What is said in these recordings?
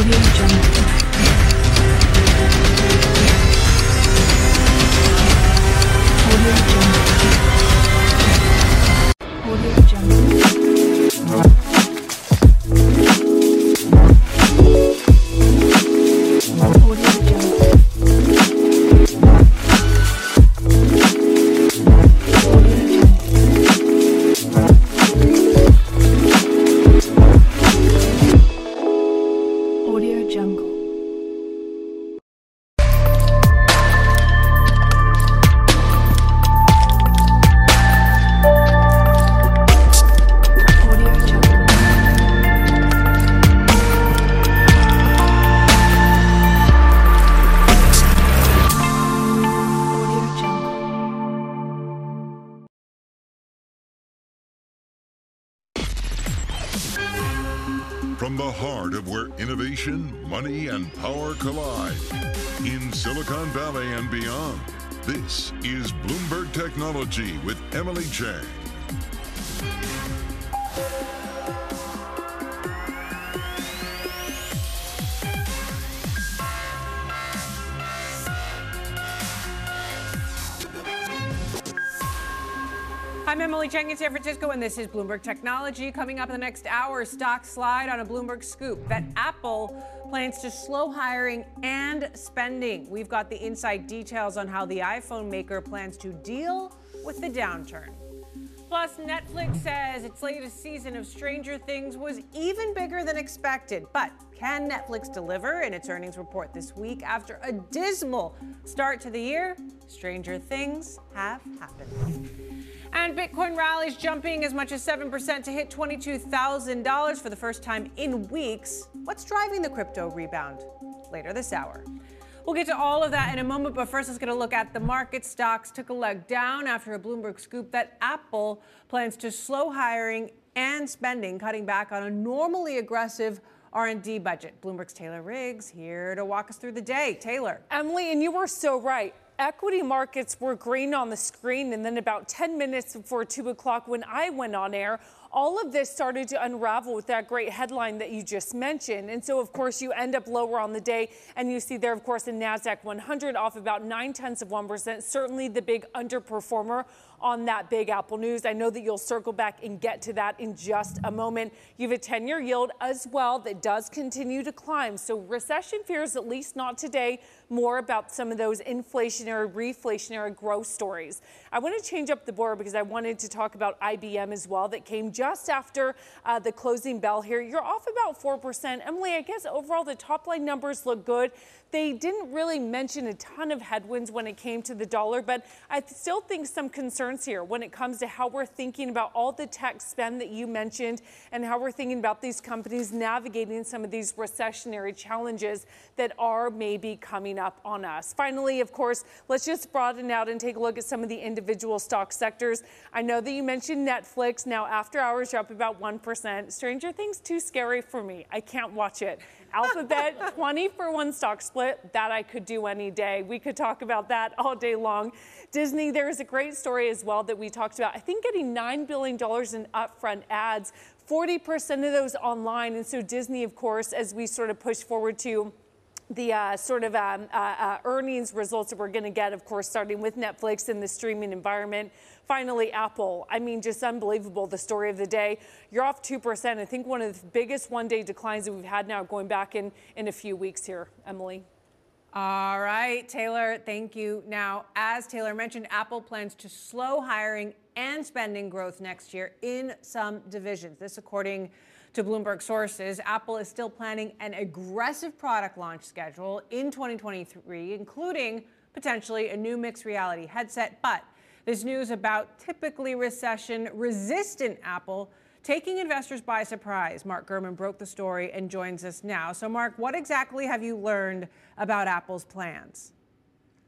Audio Jungle. And power collide, in Silicon Valley and beyond, this is Bloomberg Technology with Emily Chang. I'm Emily Chang in San Francisco, and this is Bloomberg Technology. Coming up in the next hour, stock slide on a Bloomberg scoop that Apple plans to slow hiring and spending. We've got the inside details on how the iPhone maker plans to deal with the downturn. Plus, Netflix says its latest season of Stranger Things was even bigger than expected. But can Netflix deliver in its earnings report this week after a dismal start to the year? Stranger Things have happened. And Bitcoin rallies jumping as much as 7% to hit $22,000 for the first time in weeks. What's driving the crypto rebound? Later this hour. We'll get to all of that in a moment, but first let's get a look at the market. Stocks took a leg down after a Bloomberg scoop that Apple plans to slow hiring and spending, cutting back on a normally aggressive R&D budget. Bloomberg's Taylor Riggs here to walk us through the day. Taylor. Emily, and you were so right. Equity markets were green on the screen, and then about 10 minutes before 2 o'clock, when I went on air, all of this started to unravel with that great headline that you just mentioned. And so, of course, you end up lower on the day, and you see there, of course, the NASDAQ 100 off about 9 tenths of 1%, certainly the big underperformer on that big Apple news. I know that you'll circle back and get to that in just a moment. You have a 10 year yield as well that does continue to climb. So, recession fears, at least not today, more about some of those inflationary, reflationary growth stories. I want to change up the board because I wanted to talk about IBM as well, that came just after uh, the closing bell here. You're off about 4%. Emily, I guess overall the top line numbers look good. They didn't really mention a ton of headwinds when it came to the dollar, but I still think some concerns here when it comes to how we're thinking about all the tech spend that you mentioned and how we're thinking about these companies navigating some of these recessionary challenges that are maybe coming up on us. Finally, of course, let's just broaden out and take a look at some of the individual stock sectors. I know that you mentioned Netflix. Now, after hours, you're up about 1%. Stranger Things, too scary for me. I can't watch it. Alphabet, 20 for one stock split. That I could do any day. We could talk about that all day long. Disney, there is a great story as well that we talked about. I think getting $9 billion in upfront ads, 40% of those online. And so Disney, of course, as we sort of push forward to the uh, sort of um, uh, uh, earnings results that we're going to get, of course, starting with Netflix and the streaming environment. Finally, Apple. I mean, just unbelievable. The story of the day. You're off 2%. I think one of the biggest one day declines that we've had now going back in, in a few weeks here, Emily. All right, Taylor, thank you. Now, as Taylor mentioned, Apple plans to slow hiring and spending growth next year in some divisions. This, according to Bloomberg sources, Apple is still planning an aggressive product launch schedule in 2023, including potentially a new mixed reality headset. But this news about typically recession resistant Apple taking investors by surprise. Mark Gurman broke the story and joins us now. So, Mark, what exactly have you learned about Apple's plans?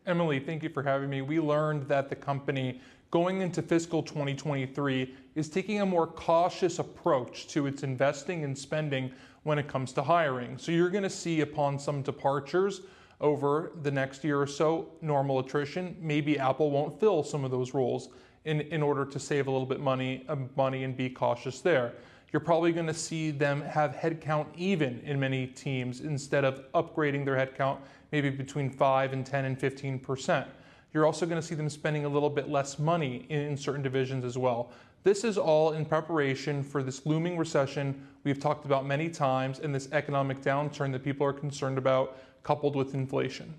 Emily, thank you for having me. We learned that the company going into fiscal 2023 is taking a more cautious approach to its investing and spending when it comes to hiring. So you're going to see upon some departures over the next year or so, normal attrition, maybe Apple won't fill some of those roles in, in order to save a little bit money, uh, money and be cautious there. you're probably going to see them have headcount even in many teams instead of upgrading their headcount maybe between 5 and 10 and 15 percent. You're also going to see them spending a little bit less money in certain divisions as well. This is all in preparation for this looming recession we've talked about many times and this economic downturn that people are concerned about, coupled with inflation.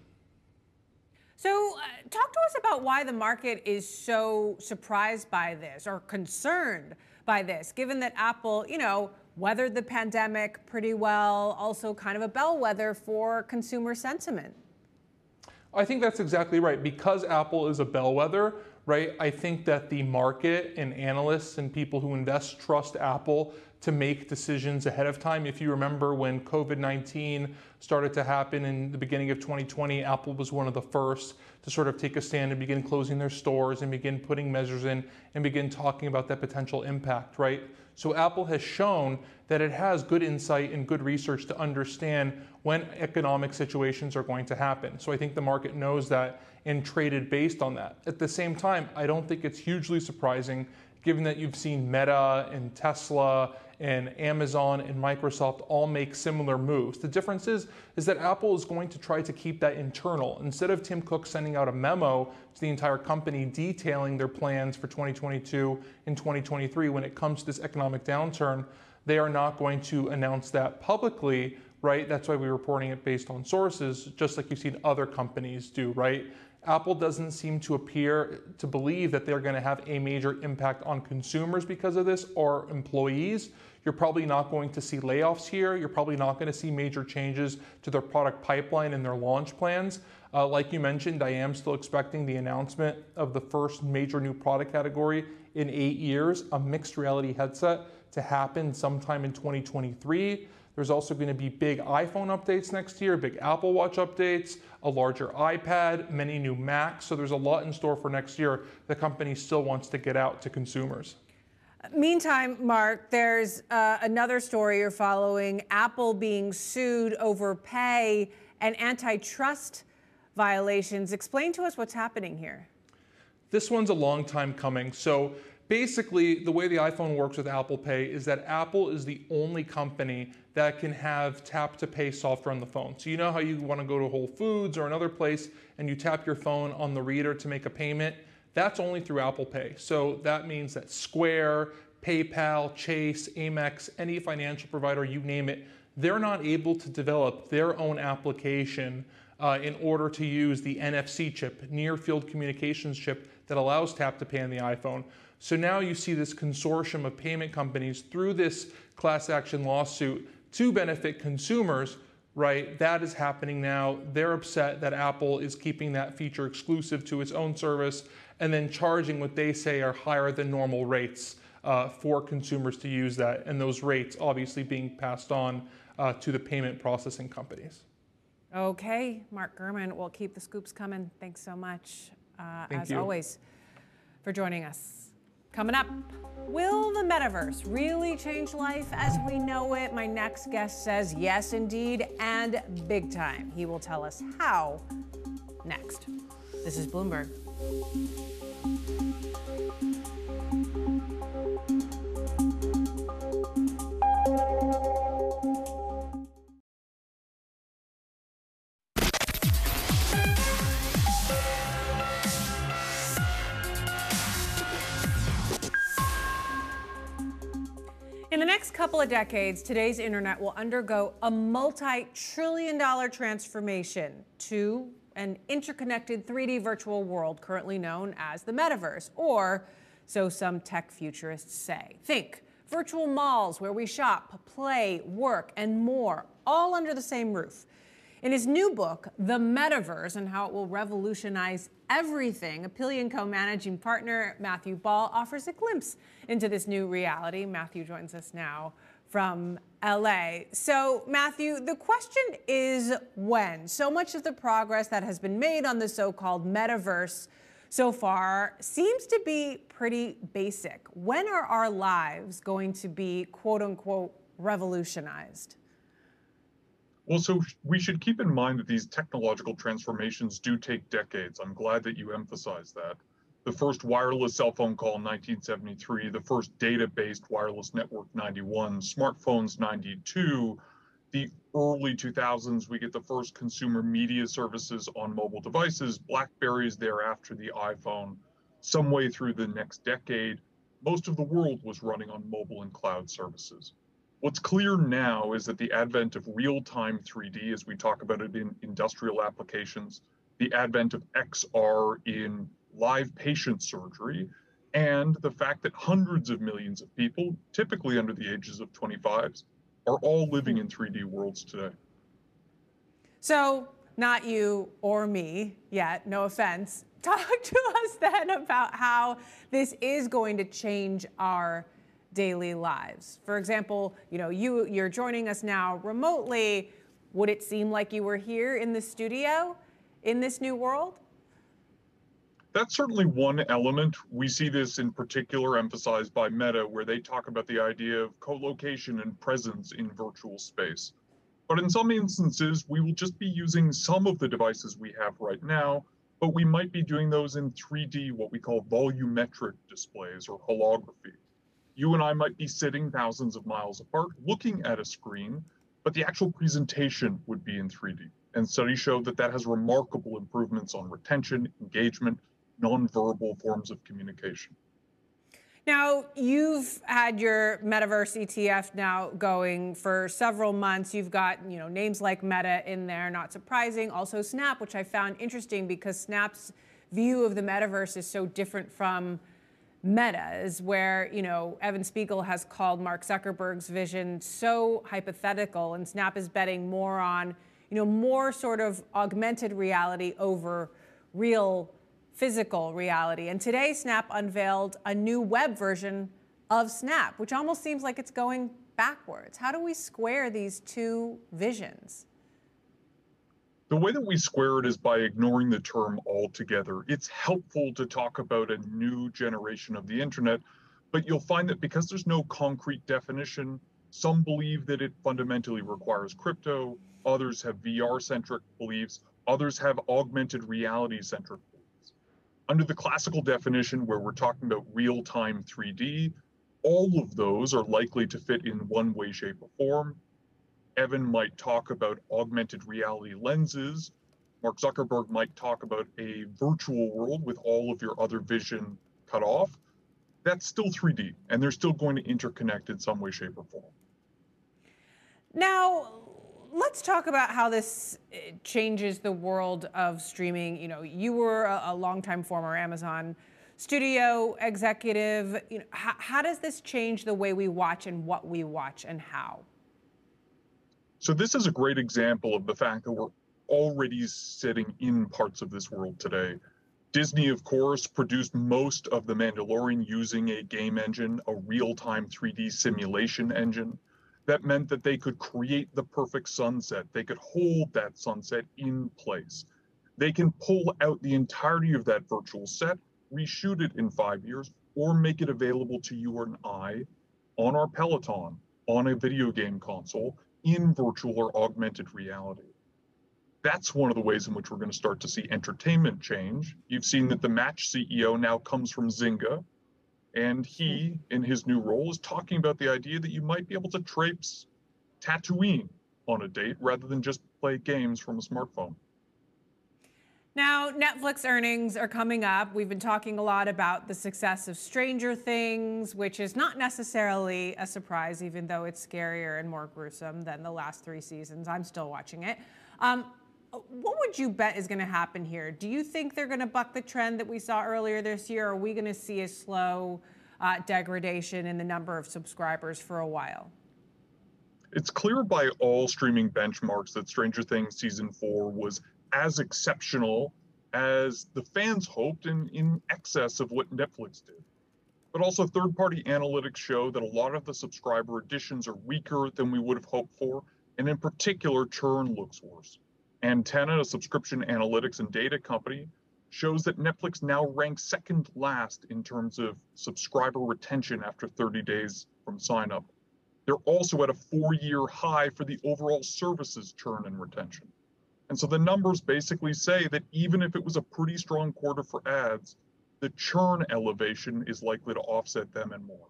So, uh, talk to us about why the market is so surprised by this or concerned by this, given that Apple, you know, weathered the pandemic pretty well, also kind of a bellwether for consumer sentiment. I think that's exactly right. Because Apple is a bellwether, right? I think that the market and analysts and people who invest trust Apple to make decisions ahead of time. If you remember when COVID 19 started to happen in the beginning of 2020, Apple was one of the first to sort of take a stand and begin closing their stores and begin putting measures in and begin talking about that potential impact, right? So Apple has shown that it has good insight and good research to understand when economic situations are going to happen. So I think the market knows that and traded based on that. At the same time, I don't think it's hugely surprising given that you've seen Meta and Tesla and Amazon and Microsoft all make similar moves. The difference is, is that Apple is going to try to keep that internal. Instead of Tim Cook sending out a memo to the entire company detailing their plans for 2022 and 2023 when it comes to this economic downturn, they are not going to announce that publicly, right? That's why we're reporting it based on sources, just like you've seen other companies do, right? Apple doesn't seem to appear to believe that they're going to have a major impact on consumers because of this or employees. You're probably not going to see layoffs here. You're probably not going to see major changes to their product pipeline and their launch plans. Uh, like you mentioned, I am still expecting the announcement of the first major new product category in eight years, a mixed reality headset, to happen sometime in 2023. There's also going to be big iPhone updates next year, big Apple Watch updates, a larger iPad, many new Macs. So there's a lot in store for next year. The company still wants to get out to consumers. Meantime, Mark, there's uh, another story you're following Apple being sued over pay and antitrust violations. Explain to us what's happening here. This one's a long time coming. So basically, the way the iPhone works with Apple Pay is that Apple is the only company that can have tap to pay software on the phone. So, you know how you want to go to Whole Foods or another place and you tap your phone on the reader to make a payment? That's only through Apple Pay. So, that means that Square, PayPal, Chase, Amex, any financial provider, you name it, they're not able to develop their own application uh, in order to use the NFC chip, near field communications chip that allows tap to pay on the iPhone. So now you see this consortium of payment companies through this class action lawsuit to benefit consumers, right? That is happening now. They're upset that Apple is keeping that feature exclusive to its own service and then charging what they say are higher than normal rates uh, for consumers to use that, and those rates obviously being passed on uh, to the payment processing companies. Okay, Mark Gurman, we'll keep the scoops coming. Thanks so much, uh, Thank as you. always, for joining us. Coming up, will the metaverse really change life as we know it? My next guest says yes, indeed, and big time. He will tell us how next. This is Bloomberg. Next couple of decades, today's internet will undergo a multi trillion dollar transformation to an interconnected 3D virtual world currently known as the metaverse, or so some tech futurists say. Think virtual malls where we shop, play, work, and more, all under the same roof. In his new book, The Metaverse and How It Will Revolutionize Everything, Epyllion co managing partner Matthew Ball offers a glimpse into this new reality. Matthew joins us now from LA. So, Matthew, the question is when? So much of the progress that has been made on the so called metaverse so far seems to be pretty basic. When are our lives going to be quote unquote revolutionized? Well, so we should keep in mind that these technological transformations do take decades. I'm glad that you emphasize that. the first wireless cell phone call in 1973, the first data based wireless network 91, smartphones 92, the early 2000s, we get the first consumer media services on mobile devices, Blackberries thereafter, the iPhone. Some way through the next decade, most of the world was running on mobile and cloud services. What's clear now is that the advent of real time 3D, as we talk about it in industrial applications, the advent of XR in live patient surgery, and the fact that hundreds of millions of people, typically under the ages of 25, are all living in 3D worlds today. So, not you or me yet, no offense. Talk to us then about how this is going to change our daily lives. For example, you know, you you're joining us now remotely. Would it seem like you were here in the studio in this new world? That's certainly one element. We see this in particular emphasized by Meta, where they talk about the idea of co location and presence in virtual space. But in some instances, we will just be using some of the devices we have right now, but we might be doing those in 3D, what we call volumetric displays or holography. You and I might be sitting thousands of miles apart looking at a screen, but the actual presentation would be in 3D. And studies show that that has remarkable improvements on retention, engagement, nonverbal forms of communication. Now, you've had your Metaverse ETF now going for several months. You've got, you know, names like Meta in there, not surprising. Also Snap, which I found interesting because Snap's view of the metaverse is so different from Meta's, where, you know, Evan Spiegel has called Mark Zuckerberg's vision so hypothetical, and Snap is betting more on, you know, more sort of augmented reality over real physical reality. And today, Snap unveiled a new web version of Snap, which almost seems like it's going backwards. How do we square these two visions? The way that we square it is by ignoring the term altogether. It's helpful to talk about a new generation of the internet, but you'll find that because there's no concrete definition, some believe that it fundamentally requires crypto, others have VR centric beliefs, others have augmented reality centric beliefs. under the classical definition, where we're talking about real time 3D, all of those are likely to fit in one way, shape, or form. Evan might talk about augmented reality lenses. Mark Zuckerberg might talk about a virtual world with all of your other vision cut off. That's still 3D, and they're still going to interconnect in some way, shape, or form. Now, let's talk about how this eh, changes the world of streaming. You know, you were a, longtime former Amazon studio executive. You know, how, how does this change the way we watch and what we watch and how? So this is a great example of the fact that we're already sitting in parts of this world today. Disney, of course, produced most of The Mandalorian using a game engine, a real time 3D simulation engine that meant that they could create the perfect sunset. They could hold that sunset in place. They can pull out the entirety of that virtual set, reshoot it in five years, or make it available to you and I on our Peloton, on a video game console, in virtual or augmented reality. That's one of the ways in which we're going to start to see entertainment change. You've seen that the Match CEO now comes from Zynga, and he, hmm. in his new role, is talking about the idea that you might be able to traipse Tatooine on a date rather than just play games from a smartphone. Now, Netflix earnings are coming up. We've been talking a lot about the success of Stranger Things, which is not necessarily a surprise, even though it's scarier and more gruesome than the last three seasons. I'm still watching it. Um, what would you bet is going to happen here? Do you think they're going to buck the trend that we saw earlier this year? Are we going to see a slow uh, degradation in the number of subscribers for a while? It's clear by all streaming benchmarks that Stranger Things season four was as exceptional as the fans hoped and in excess of what Netflix did. But also, third party analytics show that a lot of the subscriber additions are weaker than we would have hoped for. And in particular, churn looks worse. Antenna, a subscription analytics and data company, shows that Netflix now ranks second last in terms of subscriber retention after 30 days from sign up. They're also at a four year high for the overall services churn and retention. And so the numbers basically say that even if it was a pretty strong quarter for ads, the churn elevation is likely to offset them and more.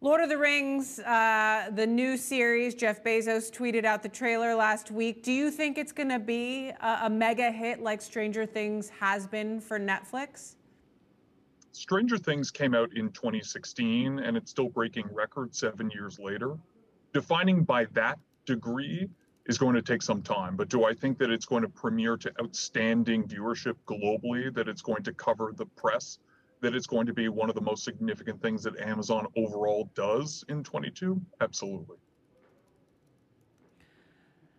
Lord of the Rings, uh, the new series, Jeff Bezos tweeted out the trailer last week. Do you think it's going to be a, a mega hit like Stranger Things has been for Netflix? Stranger Things came out in 2016 and it's still breaking records seven years later. Defining by that degree is going to take some time, but do I think that it's going to premiere to outstanding viewership globally, that it's going to cover the press, that it's going to be one of the most significant things that Amazon overall does in 22? Absolutely.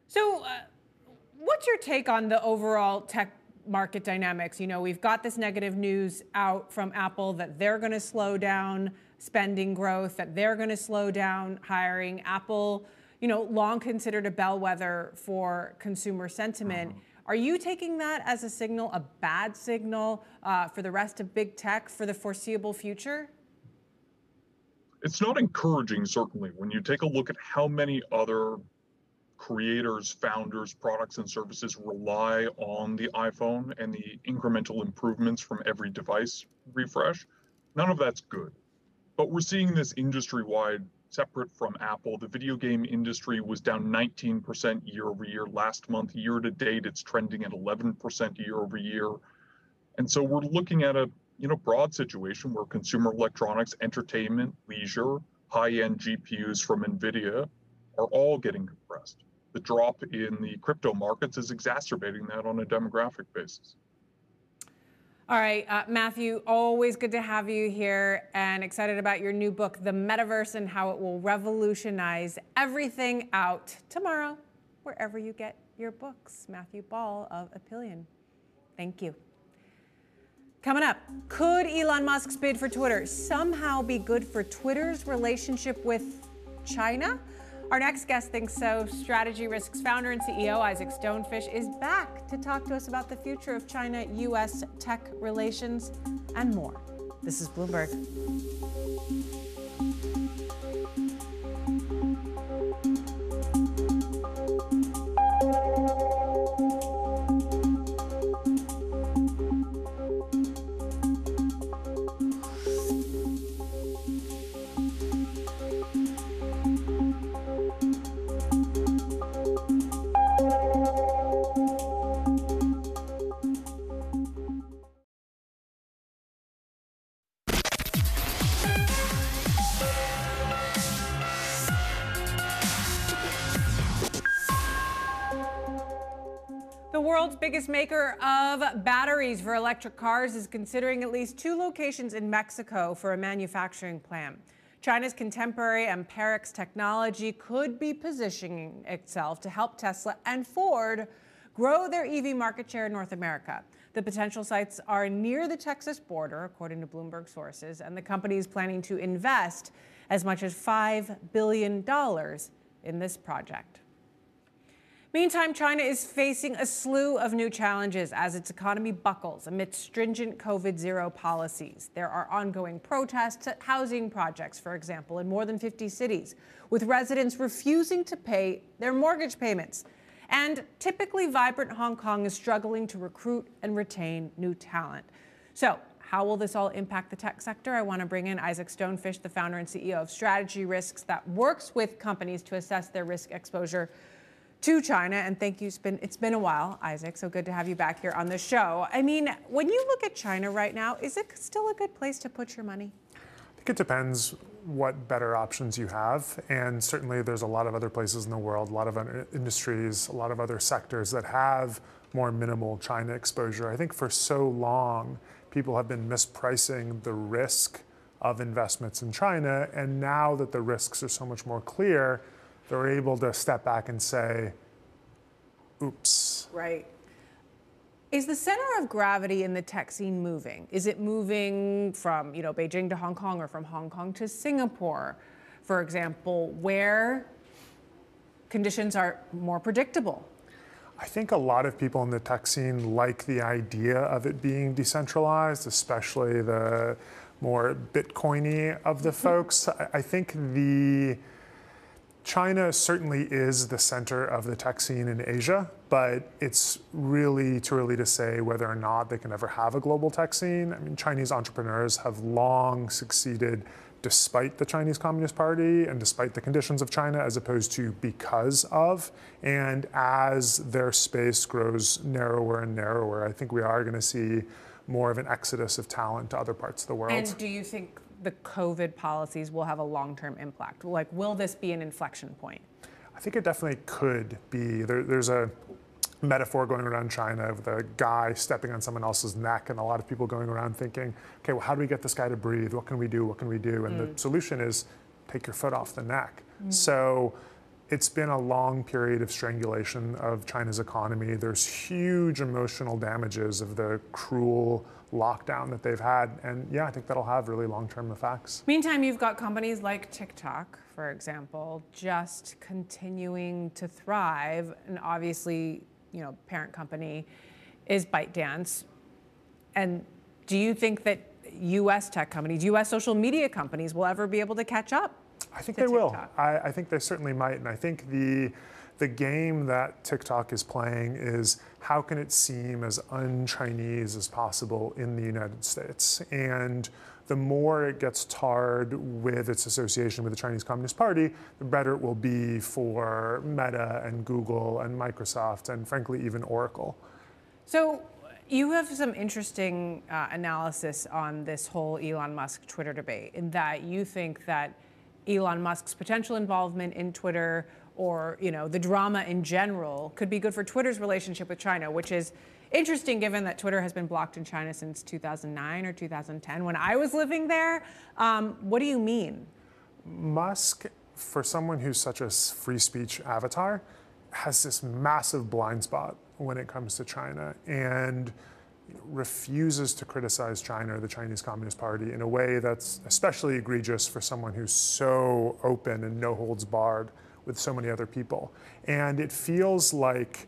So, uh, what's your take on the overall tech market dynamics? You know, we've got this negative news out from Apple that they're going to slow down spending growth, that they're going to slow down hiring. Apple, you know, long considered a bellwether for consumer sentiment. Are you taking that as a signal, a bad signal uh, for the rest of big tech for the foreseeable future? It's not encouraging, certainly, when you take a look at how many other creators, founders, products, and services rely on the iPhone and the incremental improvements from every device refresh. None of that's good. But we're seeing this industry wide, separate from Apple. The video game industry was down 19% year over year last month. Year to date, it's trending at 11% year over year. And so we're looking at a you know broad situation where consumer electronics, entertainment, leisure, high-end GPUs from Nvidia are all getting compressed the drop in the crypto markets is exacerbating that on a demographic basis. All right, uh, Matthew, always good to have you here and excited about your new book, The Metaverse and How It Will Revolutionize Everything, out tomorrow, wherever you get your books. Matthew Ball of Epyllion. Thank you. Coming up, could Elon Musk's bid for Twitter somehow be good for Twitter's relationship with China? Our next guest thinks so. Strategy Risks founder and CEO Isaac Stone Fish is back to talk to us about the future of China US tech relations and more. This is Bloomberg. Biggest maker of batteries for electric cars is considering at least two locations in Mexico for a manufacturing plant. China's contemporary Amperex technology could be positioning itself to help Tesla and Ford grow their EV market share in North America. The potential sites are near the Texas border, according to Bloomberg sources, and the company is planning to invest as much as $5 billion in this project. Meantime, China is facing a slew of new challenges as its economy buckles amid stringent COVID zero policies. There are ongoing protests at housing projects, for example, in more than 50 cities, with residents refusing to pay their mortgage payments. And typically vibrant Hong Kong is struggling to recruit and retain new talent. So, how will this all impact the tech sector? I want to bring in Isaac Stone Fish, the founder and CEO of Strategy Risks, that works with companies to assess their risk exposure to China. And thank you. It's been, it's been a while, Isaac. So good to have you back here on the show. I mean, when you look at China right now, is it still a good place to put your money? I think it depends what better options you have. And certainly there's a lot of other places in the world, a lot of other industries, a lot of other sectors that have more minimal China exposure. I think for so long, people have been mispricing the risk of investments in China. And now that the risks are so much more clear, they're able to step back and say, oops. Right. Is the center of gravity in the tech scene moving? Is it moving from, you know, Beijing to Hong Kong or from Hong Kong to Singapore, for example, where conditions are more predictable? I think a lot of people in the tech scene like the idea of it being decentralized, especially the more Bitcoiny of the mm-hmm. folks. I think the China certainly is the center of the tech scene in Asia, but it's really too early to say whether or not they can ever have a global tech scene. I mean, Chinese entrepreneurs have long succeeded despite the Chinese Communist Party and despite the conditions of China, as opposed to because of. And as their space grows narrower and narrower, I think we are going to see more of an exodus of talent to other parts of the world. And do you think the COVID policies will have a long-term impact? Like, will this be an inflection point? I think it definitely could be. There, there's a metaphor going around China of the guy stepping on someone else's neck, and a lot of people going around thinking, okay, well, how do we get this guy to breathe? What can we do? What can we do? And the mm. solution is take your foot off the neck. Mm. So it's been a long period of strangulation of China's economy. There's huge emotional damages of the cruel lockdown that they've had. And yeah, I think that'll have really long term effects. Meantime, you've got companies like TikTok, for example, just continuing to thrive. And obviously, you know, parent company is ByteDance. And do you think that US tech companies, US social media companies will ever be able to catch up? I think they will. I, I think they certainly might. And I think the the game that TikTok is playing is how can it seem as un-Chinese as possible in the United States? And the more it gets tarred with its association with the Chinese Communist Party, the better it will be for Meta and Google and Microsoft and frankly even Oracle. So you have some interesting uh, analysis on this whole Elon Musk Twitter debate, in that you think that Elon Musk's potential involvement in Twitter, or you know the drama in general, could be good for Twitter's relationship with China, which is interesting given that Twitter has been blocked in China since 2009 or 2010 when I was living there. Um, what do you mean? Musk, for someone who's such a free speech avatar, has this massive blind spot when it comes to China and refuses to criticize China or the Chinese Communist Party in a way that's especially egregious for someone who's so open and no holds barred with so many other people. And it feels like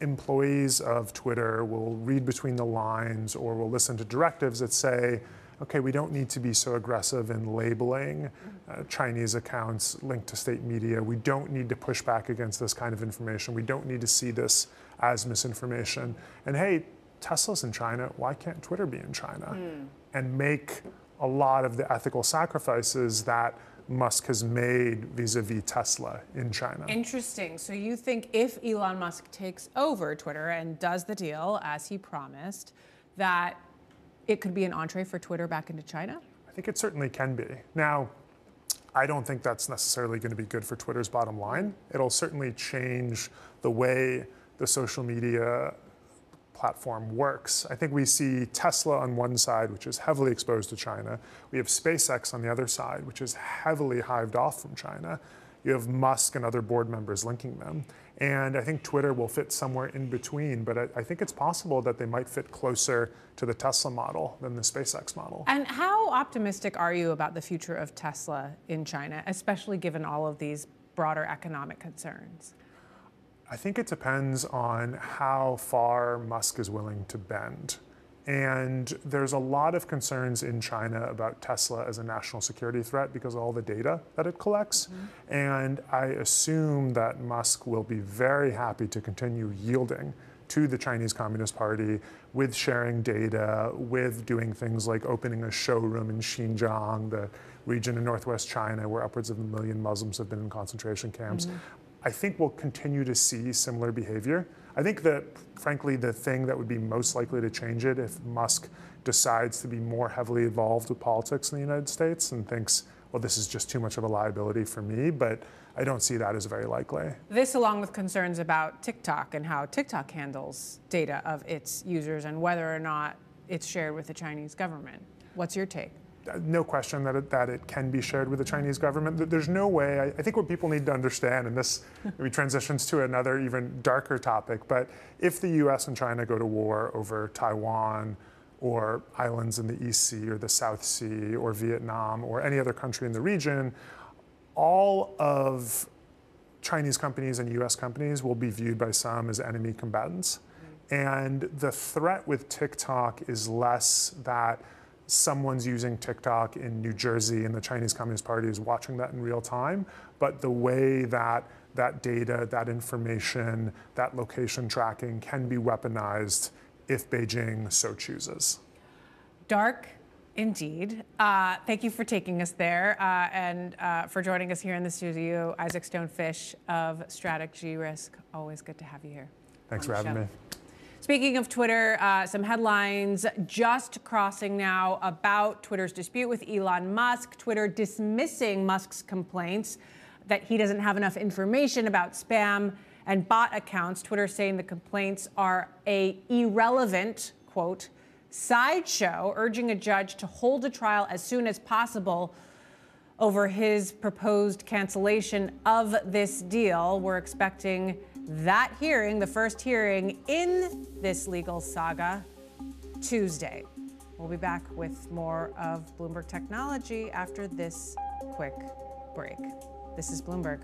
employees of Twitter will read between the lines or will listen to directives that say, okay, we don't need to be so aggressive in labeling uh, Chinese accounts linked to state media. We don't need to push back against this kind of information. We don't need to see this as misinformation. And hey, Tesla's in China. Why can't Twitter be in China? And make a lot of the ethical sacrifices that Musk has made vis a vis Tesla in China. Interesting. So you think if Elon Musk takes over Twitter and does the deal as he promised, that it could be an entree for Twitter back into China? I think it certainly can be. Now, I don't think that's necessarily going to be good for Twitter's bottom line. Mm-hmm. It'll certainly change the way the social media platform works. I think we see Tesla on one side, which is heavily exposed to China. We have SpaceX on the other side, which is heavily hived off from China. You have Musk and other board members linking them. And I think Twitter will fit somewhere in between, but I, I think it's possible that they might fit closer to the Tesla model than the SpaceX model. And how optimistic are you about the future of Tesla in China, especially given all of these broader economic concerns? I think it depends on how far Musk is willing to bend. And there's a lot of concerns in China about Tesla as a national security threat because of all the data that it collects. Mm-hmm. And I assume that Musk will be very happy to continue yielding to the Chinese Communist Party with sharing data, with doing things like opening a showroom in Xinjiang, the region in northwest China where upwards of a million Muslims have been in concentration camps. Mm-hmm. I think we'll continue to see similar behavior. I think that, frankly, the thing that would be most likely to change it if Musk decides to be more heavily involved with politics in the United States and thinks, well, this is just too much of a liability for me, but I don't see that as very likely. This, along with concerns about TikTok and how TikTok handles data of its users and whether or not it's shared with the Chinese government. What's your take? Uh, no question that it, that it can be shared with the Chinese government. There's no way. I, I think what people need to understand, and this maybe transitions to another even darker topic, but if the U.S. and China go to war over Taiwan or islands in the East Sea or the South Sea or Vietnam or any other country in the region, all of Chinese companies and US companies will be viewed by some as enemy combatants. And the threat with TikTok is less that someone's using TikTok in New Jersey and the Chinese Communist Party is watching that in real time. But the way that that data, that information, that location tracking can be weaponized if Beijing so chooses. Dark indeed. Uh, thank you for taking us there uh, and uh, for joining us here in the studio. Isaac Stone Fish of Strategy Risk. Always good to have you here. Thanks for having show. me. Speaking of Twitter, uh, some headlines just crossing now about Twitter's dispute with Elon Musk. Twitter dismissing Musk's complaints that he doesn't have enough information about spam and bot accounts. Twitter saying the complaints are a irrelevant quote sideshow, urging a judge to hold a trial as soon as possible over his proposed cancellation of this deal. We're expecting that hearing, the first hearing in this legal saga, Tuesday. We'll be back with more of Bloomberg Technology after this quick break. This is Bloomberg.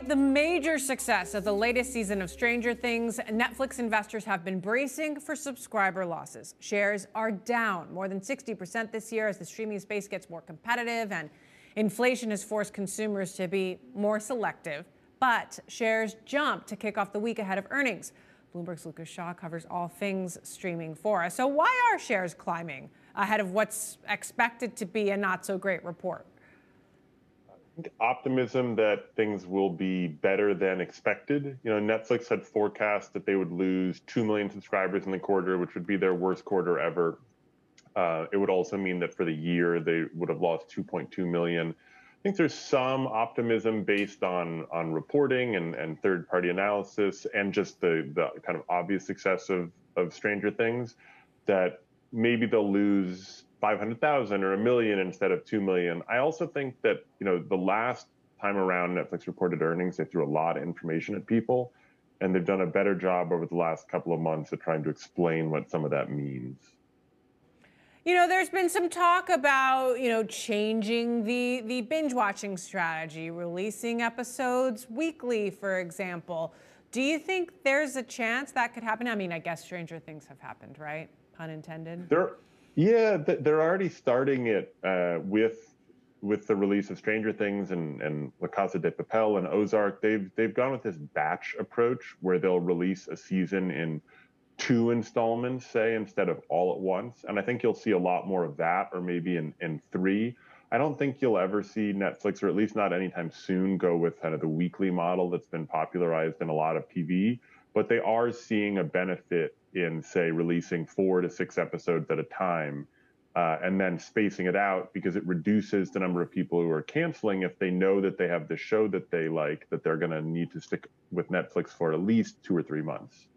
Despite the major success of the latest season of Stranger Things, Netflix investors have been bracing for subscriber losses. Shares are down more than 60% this year as the streaming space gets more competitive and inflation has forced consumers to be more selective. But shares jumped to kick off the week ahead of earnings. Bloomberg's Lucas Shaw covers all things streaming for us. So, why are shares climbing ahead of what's expected to be a not so great report? Optimism that things will be better than expected. You know, Netflix had forecast that they would lose 2 million subscribers in the quarter, which would be their worst quarter ever. Uh, it would also mean that for the year they would have lost 2.2 million. I think there's some optimism based on on reporting and, and third party analysis and just the, the kind of obvious success of, of Stranger Things that maybe they'll lose 500,000 or a million instead of 2 million. I also think that, you know, the last time around Netflix reported earnings, they threw a lot of information at people and they've done a better job over the last couple of months of trying to explain what some of that means. You know, there's been some talk about, you know, changing the the binge watching strategy, releasing episodes weekly, for example. Do you think there's a chance that could happen? I mean, I guess stranger things have happened, right? Pun intended. There yeah, they're already starting it uh, with with the release of Stranger Things and and La Casa de Papel and Ozark. They've they've gone with this batch approach where they'll release a season in two installments, say, instead of all at once. And I think you'll see a lot more of that, or maybe in in three. I don't think you'll ever see Netflix, or at least not anytime soon, go with kind of the weekly model that's been popularized in a lot of TV. But they are seeing a benefit in, say, releasing four to six episodes at a time. Uh, and then spacing it out because it reduces the number of people who are canceling if they know that they have the show that they like that they're going to need to stick with Netflix for at least two or three months.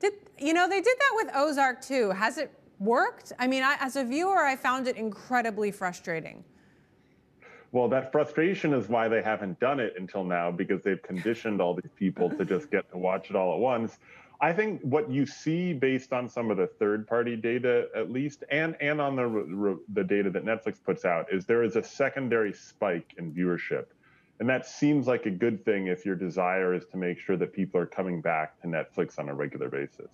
Did you know they did that with Ozark too? Has it worked? I mean, I, as a viewer, I found it incredibly frustrating. Well, that frustration is why they haven't done it until now because they've conditioned all these people to just get to watch it all at once. I think what you see based on some of the third-party data, at least, and and on the the data that Netflix puts out, is there is a secondary spike in viewership, and that seems like a good thing if your desire is to make sure that people are coming back to Netflix on a regular basis.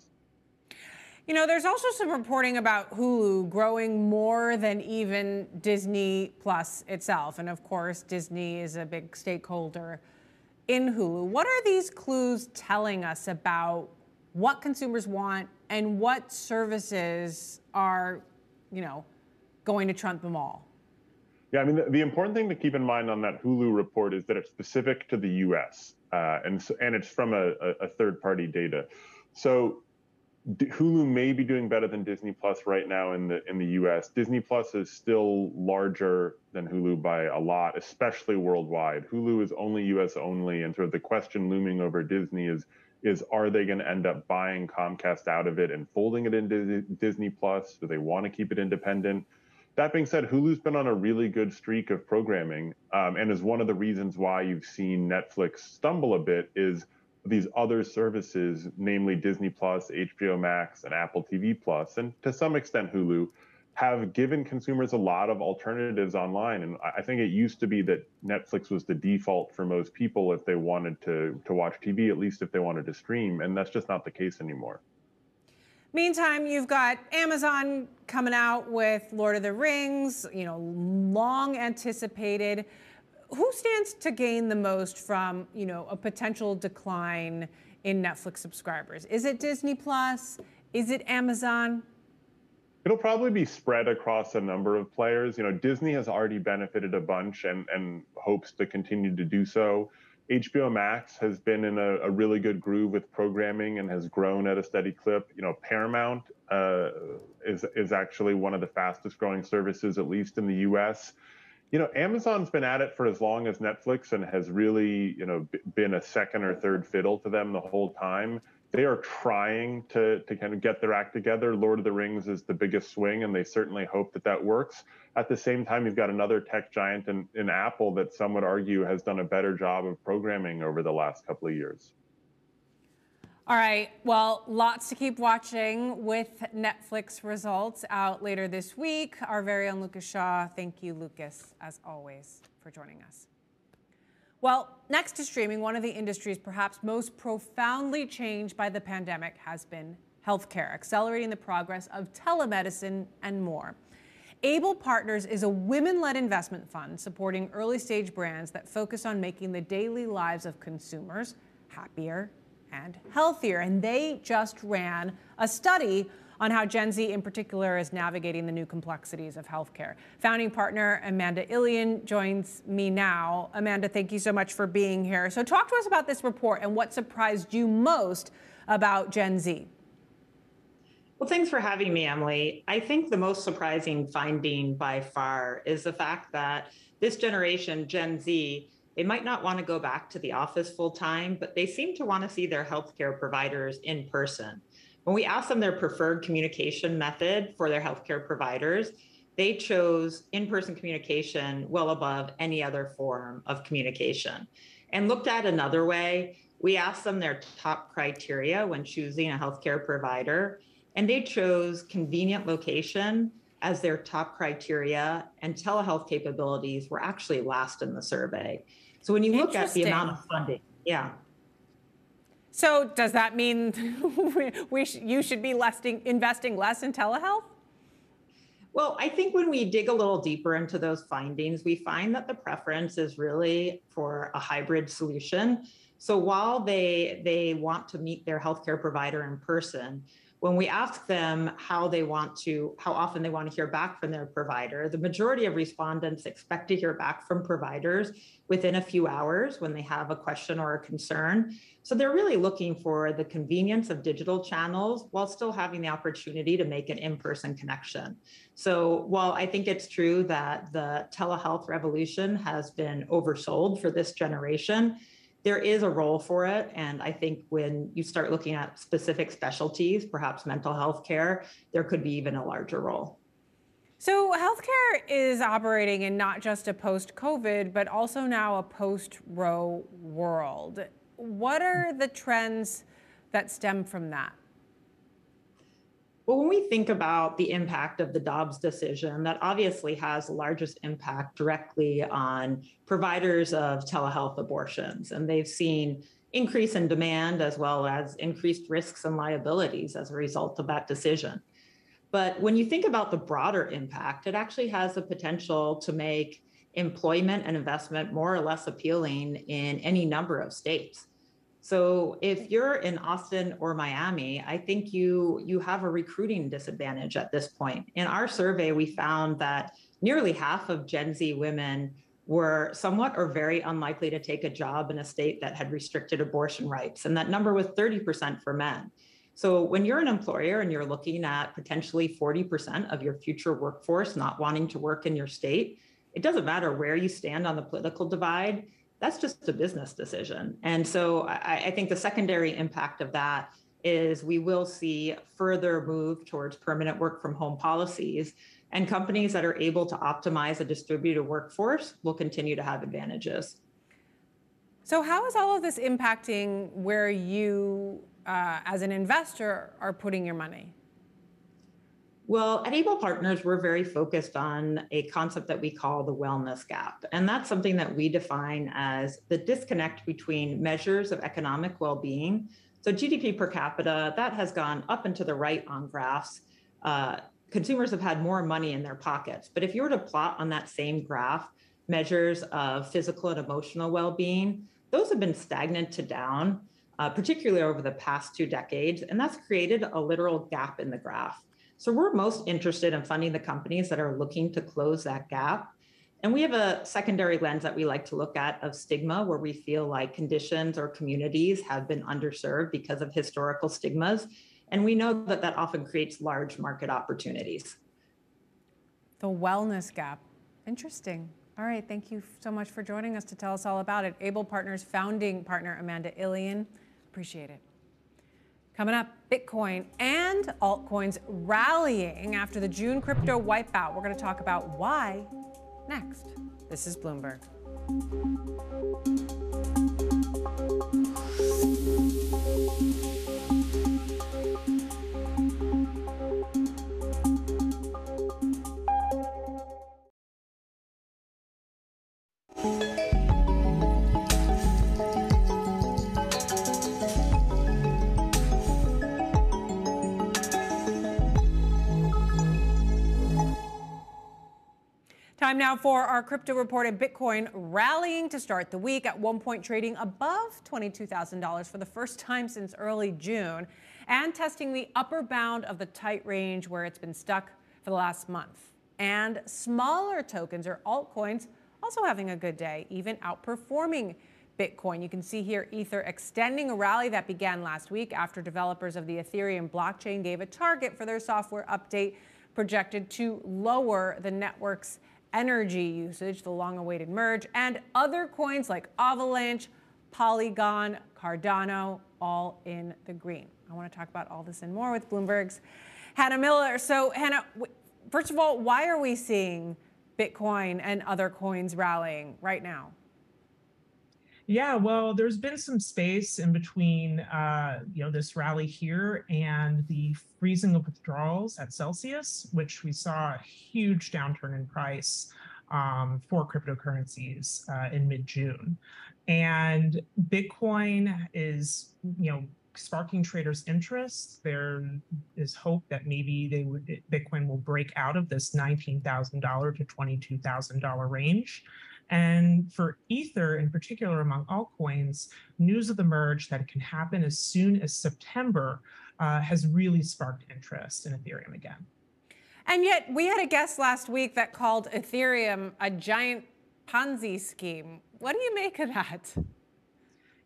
You know, there's also some reporting about Hulu growing more than even Disney Plus itself, and of course, Disney is a big stakeholder in Hulu. What are these clues telling us about what consumers want and what services are, you know, going to trump them all. Yeah, I mean, the, the, important thing to keep in mind on that Hulu report is that it's specific to the U.S. Uh, and and it's from a, a third-party data. So Hulu may be doing better than Disney Plus right now in the in the U.S. Disney Plus is still larger than Hulu by a lot, especially worldwide. Hulu is only U.S. only, and sort of the question looming over Disney is is are they going to end up buying Comcast out of it and folding it into Disney Plus? Do they want to keep it independent? That being said, Hulu's been on a really good streak of programming, um, and is one of the reasons why you've seen Netflix stumble a bit. Is these other services, namely Disney Plus, HBO Max, and Apple TV Plus, and to some extent Hulu, have given consumers a lot of alternatives online. And I think it used to be that Netflix was the default for most people if they wanted to to watch TV, at least if they wanted to stream, and that's just not the case anymore. Meantime, you've got Amazon coming out with Lord of the Rings, you know, long anticipated. Who stands to gain the most from, you know, a potential decline in Netflix subscribers? Is it Disney Plus? Is it Amazon? It'll probably be spread across a number of players. You know, Disney has already benefited a bunch and, and hopes to continue to do so. HBO Max has been in a, a really good groove with programming and has grown at a steady clip. You know, Paramount uh, is is actually one of the fastest growing services, at least in the U.S. You know, Amazon's been at it for as long as Netflix and has really, you know, b- been a second or third fiddle to them the whole time they are trying to to kind of get their act together. Lord of the Rings is the biggest swing, and they certainly hope that that works. At the same time, you've got another tech giant in, in Apple that some would argue has done a better job of programming over the last couple of years. All right. Well, lots to keep watching with Netflix results out later this week. Our very own Lucas Shaw. Thank you, Lucas, as always, for joining us. Well, next to streaming, one of the industries perhaps most profoundly changed by the pandemic has been healthcare, accelerating the progress of telemedicine and more. Able Partners is a women led investment fund supporting early stage brands that focus on making the daily lives of consumers happier and healthier. And they just ran a study on how Gen Z in particular is navigating the new complexities of healthcare. Founding partner Amanda Eilian joins me now. Amanda, thank you so much for being here. So, talk to us about this report and what surprised you most about Gen Z. Well, thanks for having me, Emily. I think the most surprising finding by far is the fact that this generation, Gen Z, they might not want to go back to the office full time, but they seem to want to see their healthcare providers in person. When we asked them their preferred communication method for their healthcare providers, they chose in person communication well above any other form of communication. And looked at another way, we asked them their top criteria when choosing a healthcare provider, and they chose convenient location as their top criteria, and telehealth capabilities were actually last in the survey. So when you look at the amount of funding, yeah. So does that mean we sh- you should be investing less in telehealth? Well, I think when we dig a little deeper into those findings, we find that the preference is really for a hybrid solution. So while they they want to meet their healthcare provider in person, when we ask them how they want to, how often they want to hear back from their provider, the majority of respondents expect to hear back from providers within a few hours when they have a question or a concern. So they're really looking for the convenience of digital channels while still having the opportunity to make an in person connection. So while I think it's true that the telehealth revolution has been oversold for this generation, there is a role for it. And I think when you start looking at specific specialties, perhaps mental health care, there could be even a larger role. So, healthcare is operating in not just a post COVID, but also now a post Roe world. What are the trends that stem from that? Well, when we think about the impact of the Dobbs decision, that obviously has the largest impact directly on providers of telehealth abortions. And they've seen increase in demand as well as increased risks and liabilities as a result of that decision. But when you think about the broader impact, it actually has the potential to make employment and investment more or less appealing in any number of states. So if you're in Austin or Miami, I think you you have a recruiting disadvantage at this point. In our survey, we found that nearly half of Gen Z women were somewhat or very unlikely to take a job in a state that had restricted abortion rights, and that number was 30% for men. So when you're an employer and you're looking at potentially 40% of your future workforce not wanting to work in your state, it doesn't matter where you stand on the political divide that's just a business decision. And so I, I, think the secondary impact of that is we will see further move towards permanent work from home policies And companies that are able to optimize a distributed workforce will continue to have advantages. So, how is all of this impacting where you, uh, as an investor, are putting your money? Well, at Able Partners, we're very focused on a concept that we call the wellness gap. And that's something that we define as the disconnect between measures of economic well being. So, GDP per capita, that has gone up and to the right on graphs. Uh, consumers have had more money in their pockets. But if you were to plot on that same graph measures of physical and emotional well being, those have been stagnant to down, uh, particularly over the past two decades. And that's created a literal gap in the graph. So we're most interested in funding the companies that are looking to close that gap. And we have a secondary lens that we like to look at of stigma, where we feel like conditions or communities have been underserved because of historical stigmas. And we know that that often creates large market opportunities. The wellness gap. Interesting. All right, thank you so much for joining us to tell us all about it. Able Partners founding partner Amanda Eilian. Appreciate it. Coming up, Bitcoin and altcoins rallying after the June crypto wipeout. We're going to talk about why next. This is Bloomberg. Time now for our crypto report and Bitcoin rallying to start the week at one point trading above $22,000 for the first time since early June and testing the upper bound of the tight range where it's been stuck for the last month. And smaller tokens or altcoins also having a good day, even outperforming Bitcoin. You can see here Ether extending a rally that began last week after developers of the Ethereum blockchain gave a target for their software update projected to lower the network's energy usage, the long awaited merge, and other coins like Avalanche, Polygon, Cardano, all in the green. I want to talk about all this and more with Bloomberg's Hannah Miller. So, Hannah, first of all, why are we seeing Bitcoin and other coins rallying right now? Yeah, well, there's been some space in between, uh, you know, this rally here and the freezing of withdrawals at Celsius, which we saw a huge downturn in price um, for cryptocurrencies uh, in mid-June. And Bitcoin is, you know, sparking traders' interest. There is hope that maybe they would Bitcoin will break out of this $19,000 to $22,000 range. And for Ether, in particular among altcoins, news of the merge that it can happen as soon as September uh, has really sparked interest in Ethereum again. And yet, we had a guest last week that called Ethereum a giant Ponzi scheme. What do you make of that?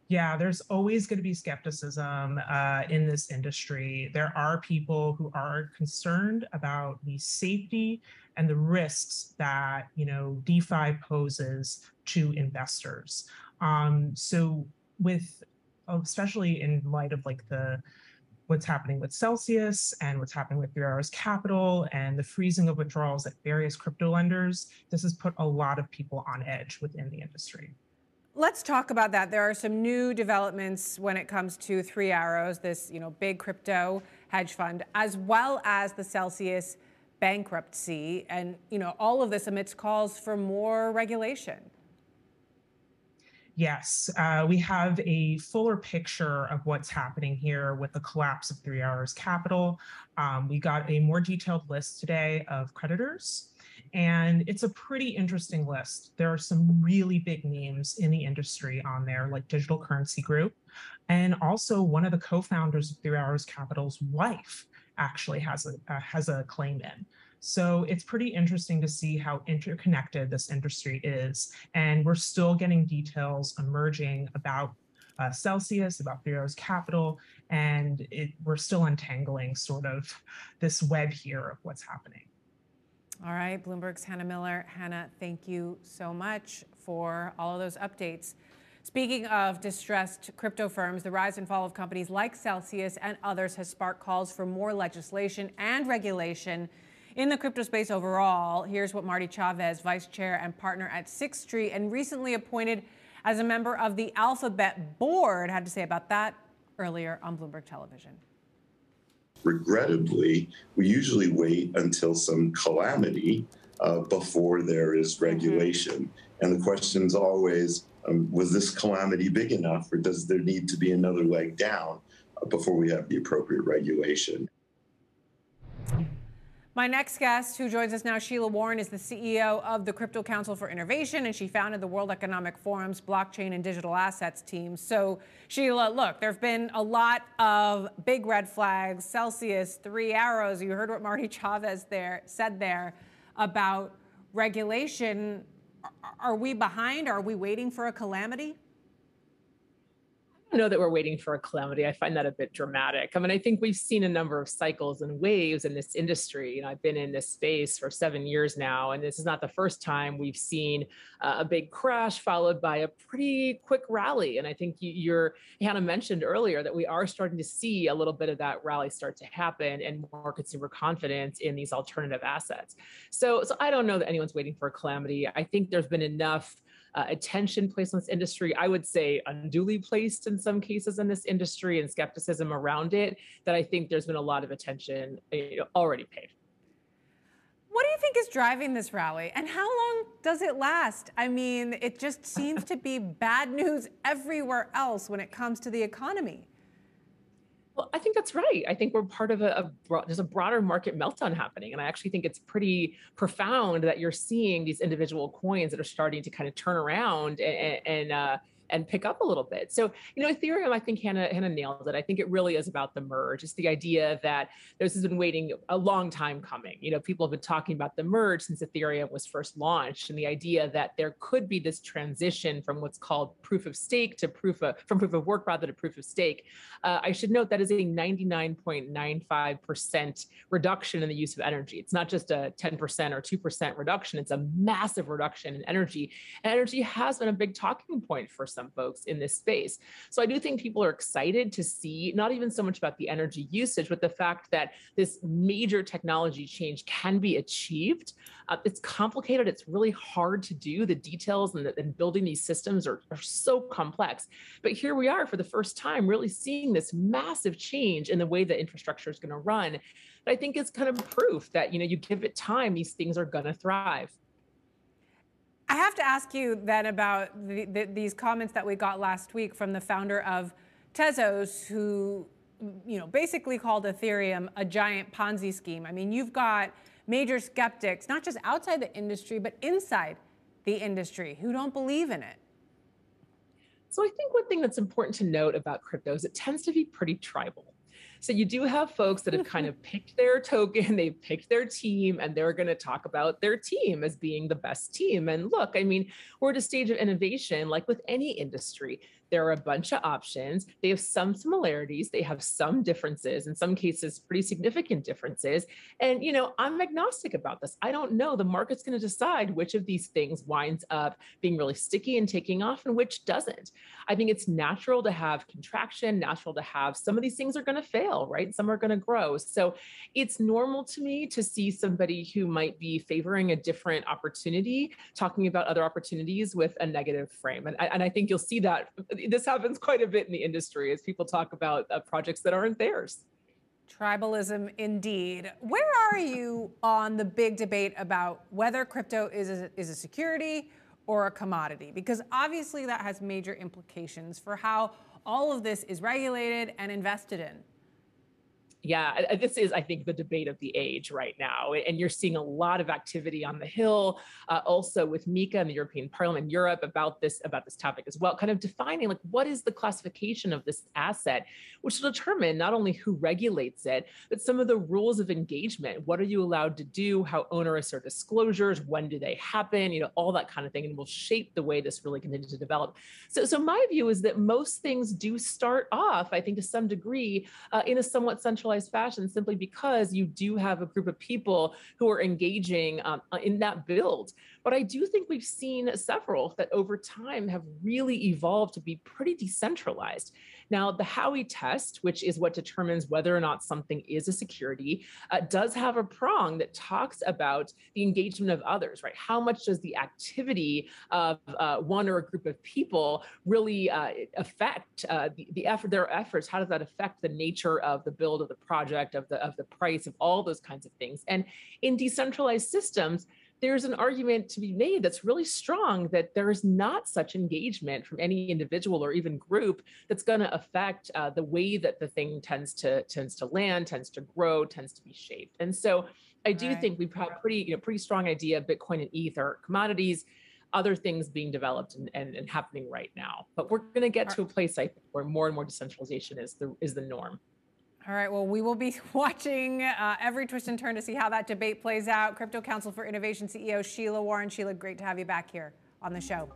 Yeah, there's always going to be skepticism uh, in this industry. There are people who are concerned about the safety and the risks that you know DeFi poses to investors. Um, so with especially in light of like the what's happening with Celsius and what's happening with Three Arrows Capital and the freezing of withdrawals at various crypto lenders, this has put a lot of people on edge within the industry. Let's talk about that. There are some new developments when it comes to Three Arrows, this you know big crypto hedge fund, as well as the Celsius bankruptcy, and you know all of this amidst calls for more regulation. Yes, uh, we have a fuller picture of what's happening here with the collapse of Three Arrows Capital. Um, we got a more detailed list today of creditors, and it's a pretty interesting list. There are some really big names in the industry on there, like Digital Currency Group, and also one of the co-founders of Three Arrows Capital's wife actually has a uh, has a claim in. So it's pretty interesting to see how interconnected this industry is. And we're still getting details emerging about uh, Celsius, about Arrows Capital, and it, we're still untangling sort of this web here of what's happening. All right, Bloomberg's Hannah Miller. Hannah, thank you so much for all of those updates. Speaking of distressed crypto firms, the rise and fall of companies like Celsius and others has sparked calls for more legislation and regulation in the crypto space overall. Here's what Marty Chavez, vice chair and partner at Sixth Street and recently appointed as a member of the Alphabet board, had to say about that earlier on Bloomberg Television. Regrettably, we usually wait until some calamity uh, before there is regulation. And the question is always um, was this calamity big enough, or does there need to be another leg down uh, before we have the appropriate regulation? My next guest, who joins us now, Sheila Warren, is the CEO of the Crypto Council for Innovation, and she founded the World Economic Forum's blockchain and digital assets team. So, Sheila, look, there have been a lot of big red flags. Celsius, three arrows. You heard what Marty Chavez there said there about regulation. Are we behind? Are we waiting for a calamity? Know that we're waiting for a calamity. I find that a bit dramatic. I mean, I think we've seen a number of cycles and waves in this industry. You know, I've been in this space for seven years now, and this is not the first time we've seen uh, a big crash followed by a pretty quick rally. And I think you, you're, Hannah mentioned earlier that we are starting to see a little bit of that rally start to happen and more consumer confidence in these alternative assets. So, so I don't know that anyone's waiting for a calamity. I think there's been enough uh, attention placed on this industry, I would say unduly placed in some cases in this industry and skepticism around it, that I think there's been a lot of attention already paid. What do you think is driving this rally and how long does it last? I mean, it just seems to be bad news everywhere else when it comes to the economy. Well, I think that's right. I think we're part of a, a, there's a broader market meltdown happening, and I actually think it's pretty profound that you're seeing these individual coins that are starting to kind of turn around and, and uh, and pick up a little bit. So, you know, Ethereum, I think Hannah, Hannah nailed it. I think it really is about the merge. It's the idea that this has been waiting a long time coming. You know, people have been talking about the merge since Ethereum was first launched, and the idea that there could be this transition from what's called proof of stake to proof of from proof of work rather to proof of stake. Uh, I should note that is a 99.95% reduction in the use of energy. It's not just a 10% or 2% reduction, it's a massive reduction in energy. And energy has been a big talking point for some folks in this space. So I do think people are excited to see not even so much about the energy usage, but the fact that this major technology change can be achieved. Uh, it's complicated. It's really hard to do. The details and, the, and building these systems are, are so complex. But here we are for the first time, really seeing this massive change in the way that infrastructure is going to run. I think it's kind of proof that you know you give it time, these things are going to thrive. I have to ask you then about the, the, these comments that we got last week from the founder of Tezos, who you know basically called Ethereum a giant Ponzi scheme. I mean, you've got major skeptics, not just outside the industry, but inside the industry, who don't believe in it. So I think one thing that's important to note about crypto is it tends to be pretty tribal. So you do have folks that have kind of picked their token, they've picked their team, and they're going to talk about their team as being the best team. And look, I mean, we're at a stage of innovation, like with any industry. There are a bunch of options. They have some similarities, they have some differences, in some cases, pretty significant differences. And, you know, I'm agnostic about this. I don't know. The market's going to decide which of these things winds up being really sticky and taking off and which doesn't. I think it's natural to have contraction, natural to have some of these things are going to fail, right? Some are going to grow. So it's normal to me to see somebody who might be favoring a different opportunity, talking about other opportunities with a negative frame. And, and I think you'll see that this happens quite a bit in the industry as people talk about uh, projects that aren't theirs. Tribalism indeed. Where are you on the big debate about whether crypto is a, is a security or a commodity? Because obviously that has major implications for how all of this is regulated and invested in yeah, this is, I think, the debate of the age right now. And you're seeing a lot of activity on the Hill, uh, also with MiCA and the European Parliament, in Europe about this about this topic as well, kind of defining like what is the classification of this asset, which will determine not only who regulates it, but some of the rules of engagement. What are you allowed to do? How onerous are disclosures? When do they happen? You know, all that kind of thing, and will shape the way this really continues to develop. So, so my view is that most things do start off, I think, to some degree, uh, in a somewhat centralized centralized fashion simply because you do have a group of people who are engaging um, uh, in that build. But I do think we've seen several that over time have really evolved to be pretty decentralized. Now, the Howey test, which is what determines whether or not something is a security, uh, does have a prong that talks about the engagement of others, right? How much does the activity of uh, one or a group of people really uh, affect uh, the, the effort, their efforts? How does that affect the nature of the build of the project, of the of the price, of all those kinds of things? And in decentralized systems, there's an argument to be made that's really strong that there is not such engagement from any individual or even group that's going to affect uh, the way that the thing tends to tends to land, tends to grow, tends to be shaped. And so I do Right. think we've had pretty you know pretty strong idea of Bitcoin and ETH are commodities. Other things being developed and, and, and happening right now, but we're going to get to a place I think where more and more decentralization is the is the norm. All right, well, we will be watching uh, every twist and turn to see how that debate plays out. Crypto Council for Innovation CEO Sheila Warren. Sheila, great to have you back here on the show.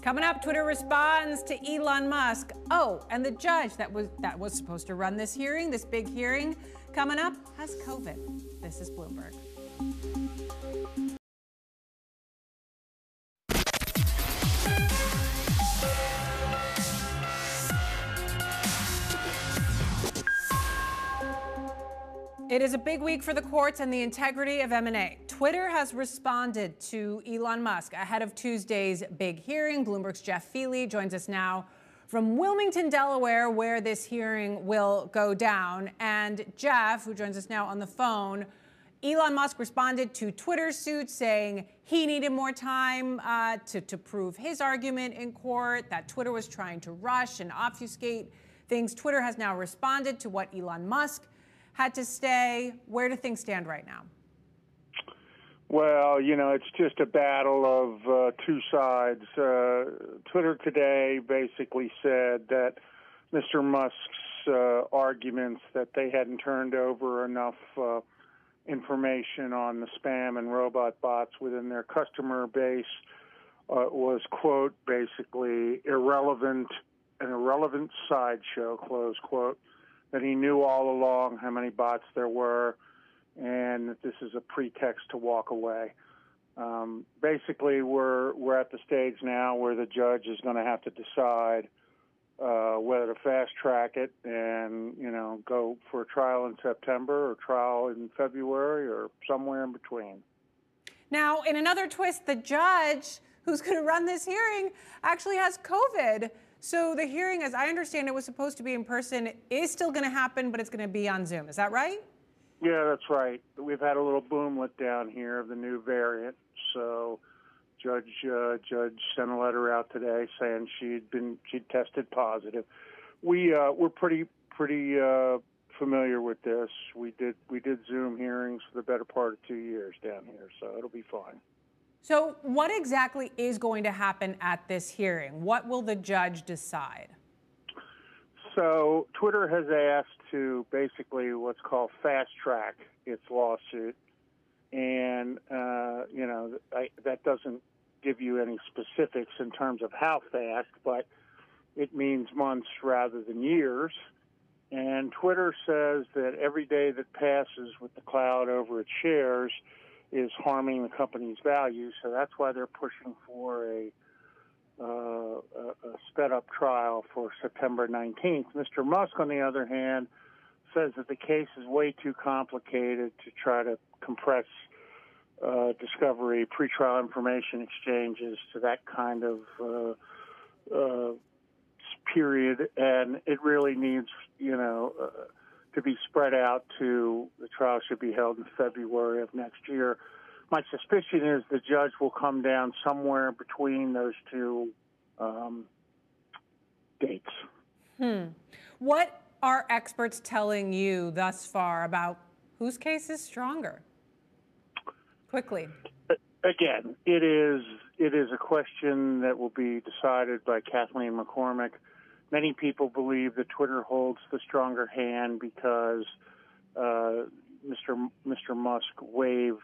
Coming up, Twitter responds to Elon Musk. Oh, and the judge that was that was supposed to run this hearing, this big hearing, coming up, has COVID. This is Bloomberg. It is a big week for the courts and the integrity of M&A. Twitter has responded to Elon Musk ahead of Tuesday's big hearing. Bloomberg's Jeff Feeley joins us now from Wilmington, Delaware, where this hearing will go down. And Jeff, who joins us now on the phone, Elon Musk responded to Twitter's suit saying he needed more time uh, to, to prove his argument in court, that Twitter was trying to rush and obfuscate things. Twitter has now responded to what Elon Musk had to stay. Where do things stand right now? Well, you know, it's just a battle of uh, two sides. Uh, Twitter today basically said that Mr. Musk's uh, arguments that they hadn't turned over enough uh, information on the spam and robot bots within their customer base uh, was, quote, basically irrelevant, an irrelevant sideshow, close quote, that he knew all along how many bots there were and that this is a pretext to walk away. Um, basically, we're we're at the stage now where the judge is going to have to decide uh, whether to fast track it and you know go for a trial in September or trial in February or somewhere in between. Now, in another twist, the judge who's going to run this hearing actually has COVID. So the hearing, as I understand it, was supposed to be in person, is still going to happen, but it's going to be on Zoom. Is that right? Yeah, that's right. We've had a little boomlet down here of the new variant. So, Judge uh, Judge sent a letter out today saying she'd been she'd tested positive. We uh, we're pretty pretty uh, familiar with this. We did we did Zoom hearings for the better part of two years down here, so it'll be fine. So, what exactly is going to happen at this hearing? What will the judge decide? So Twitter has asked to basically what's called fast track its lawsuit, and uh, you know I, that doesn't give you any specifics in terms of how fast, but it means months rather than years. And Twitter says that every day that passes with the cloud over its shares is harming the company's value. So that's why they're pushing for a uh, a, sped up trial for September 19th. Mr. Musk, on the other hand, says that the case is way too complicated to try to compress uh, discovery, pretrial information exchanges to that kind of uh, uh, period, and it really needs, you know, uh, to be spread out to the trial should be held in February of next year. My suspicion is the judge will come down somewhere between those two um, dates. Hmm. What are experts telling you thus far about whose case is stronger? Quickly. Again, it is it is a question that will be decided by Kathaleen McCormick. Many people believe that Twitter holds the stronger hand because uh, Mr. Mr. Musk waived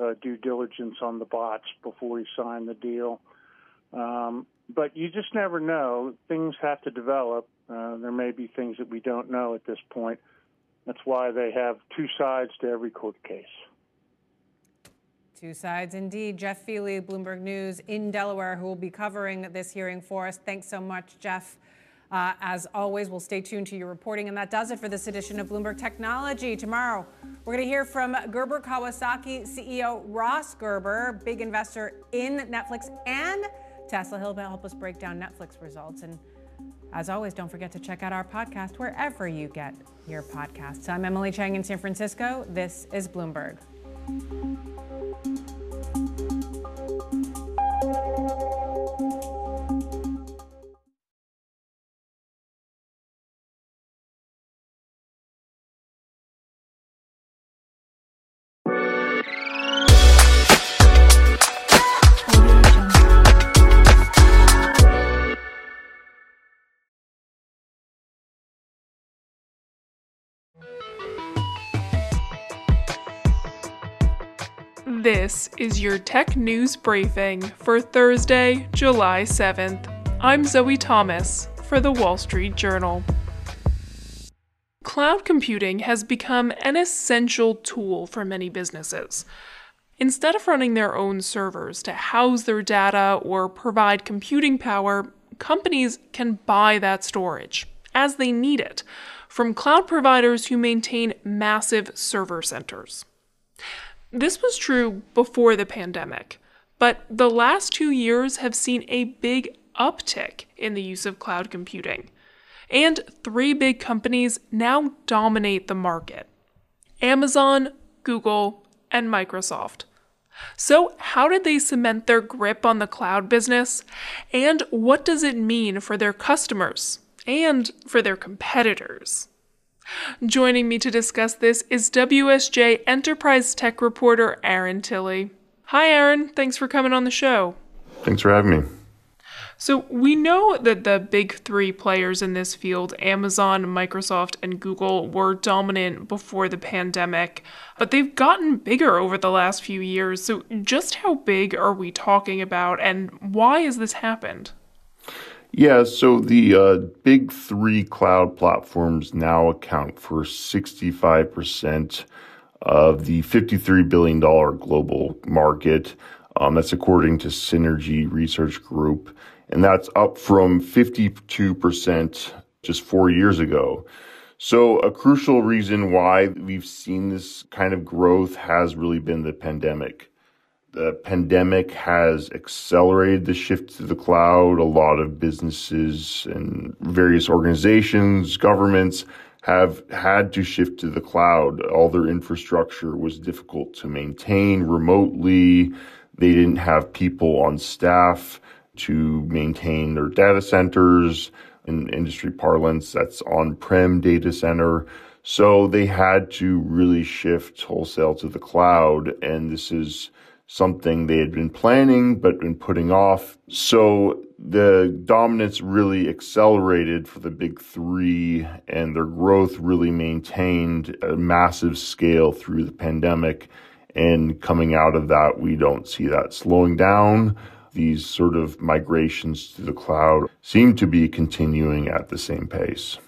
uh, due diligence on the bots before he signed the deal. Um, but you just never know. Things have to develop. Uh, there may be things that we don't know at this point. That's why they have two sides to every court case. Two sides indeed. Jeff Feeley, Bloomberg News in Delaware, who will be covering this hearing for us. Thanks so much, Jeff. Uh, as always, we'll stay tuned to your reporting. And that does it for this edition of Bloomberg Technology. Tomorrow, we're going to hear from Gerber Kawasaki CEO Ross Gerber, big investor in Netflix and Tesla. He'll help us break down Netflix results. And as always, don't forget to check out our podcast wherever you get your podcasts. I'm Emily Chang in San Francisco. This is Bloomberg. This is your tech news briefing for Thursday, July 7th. I'm Zoe Thomas for the Wall Street Journal. Cloud computing has become an essential tool for many businesses. Instead of running their own servers to house their data or provide computing power, companies can buy that storage as they need it from cloud providers who maintain massive server centers. This was true before the pandemic, but the last two years have seen a big uptick in the use of cloud computing. And three big companies now dominate the market Amazon, Google, and Microsoft. So, how did they cement their grip on the cloud business? And what does it mean for their customers and for their competitors? Joining me to discuss this is WSJ Enterprise Tech reporter Aaron Tilley. Hi, Aaron. Thanks for coming on the show. Thanks for having me. So, we know that the big three players in this field, Amazon, Microsoft, and Google, were dominant before the pandemic, but they've gotten bigger over the last few years. So, just how big are we talking about, and why has this happened? Yeah, so the uh, big three cloud platforms now account for 65% of the $53 billion global market. Um, that's according to Synergy Research Group. And that's up from 52% just four years ago. So, a crucial reason why we've seen this kind of growth has really been the pandemic the pandemic has accelerated the shift to the cloud. A lot of businesses and various organizations, governments have had to shift to the cloud. All their infrastructure was difficult to maintain remotely. They didn't have people on staff to maintain their data centers. In industry parlance, that's on prem data center. So they had to really shift wholesale to the cloud. And this is something they had been planning but been putting off. So the dominance really accelerated for the big three, and their growth really maintained a massive scale through the pandemic. And coming out of that, we don't see that slowing down. These sort of migrations to the cloud seem to be continuing at the same pace.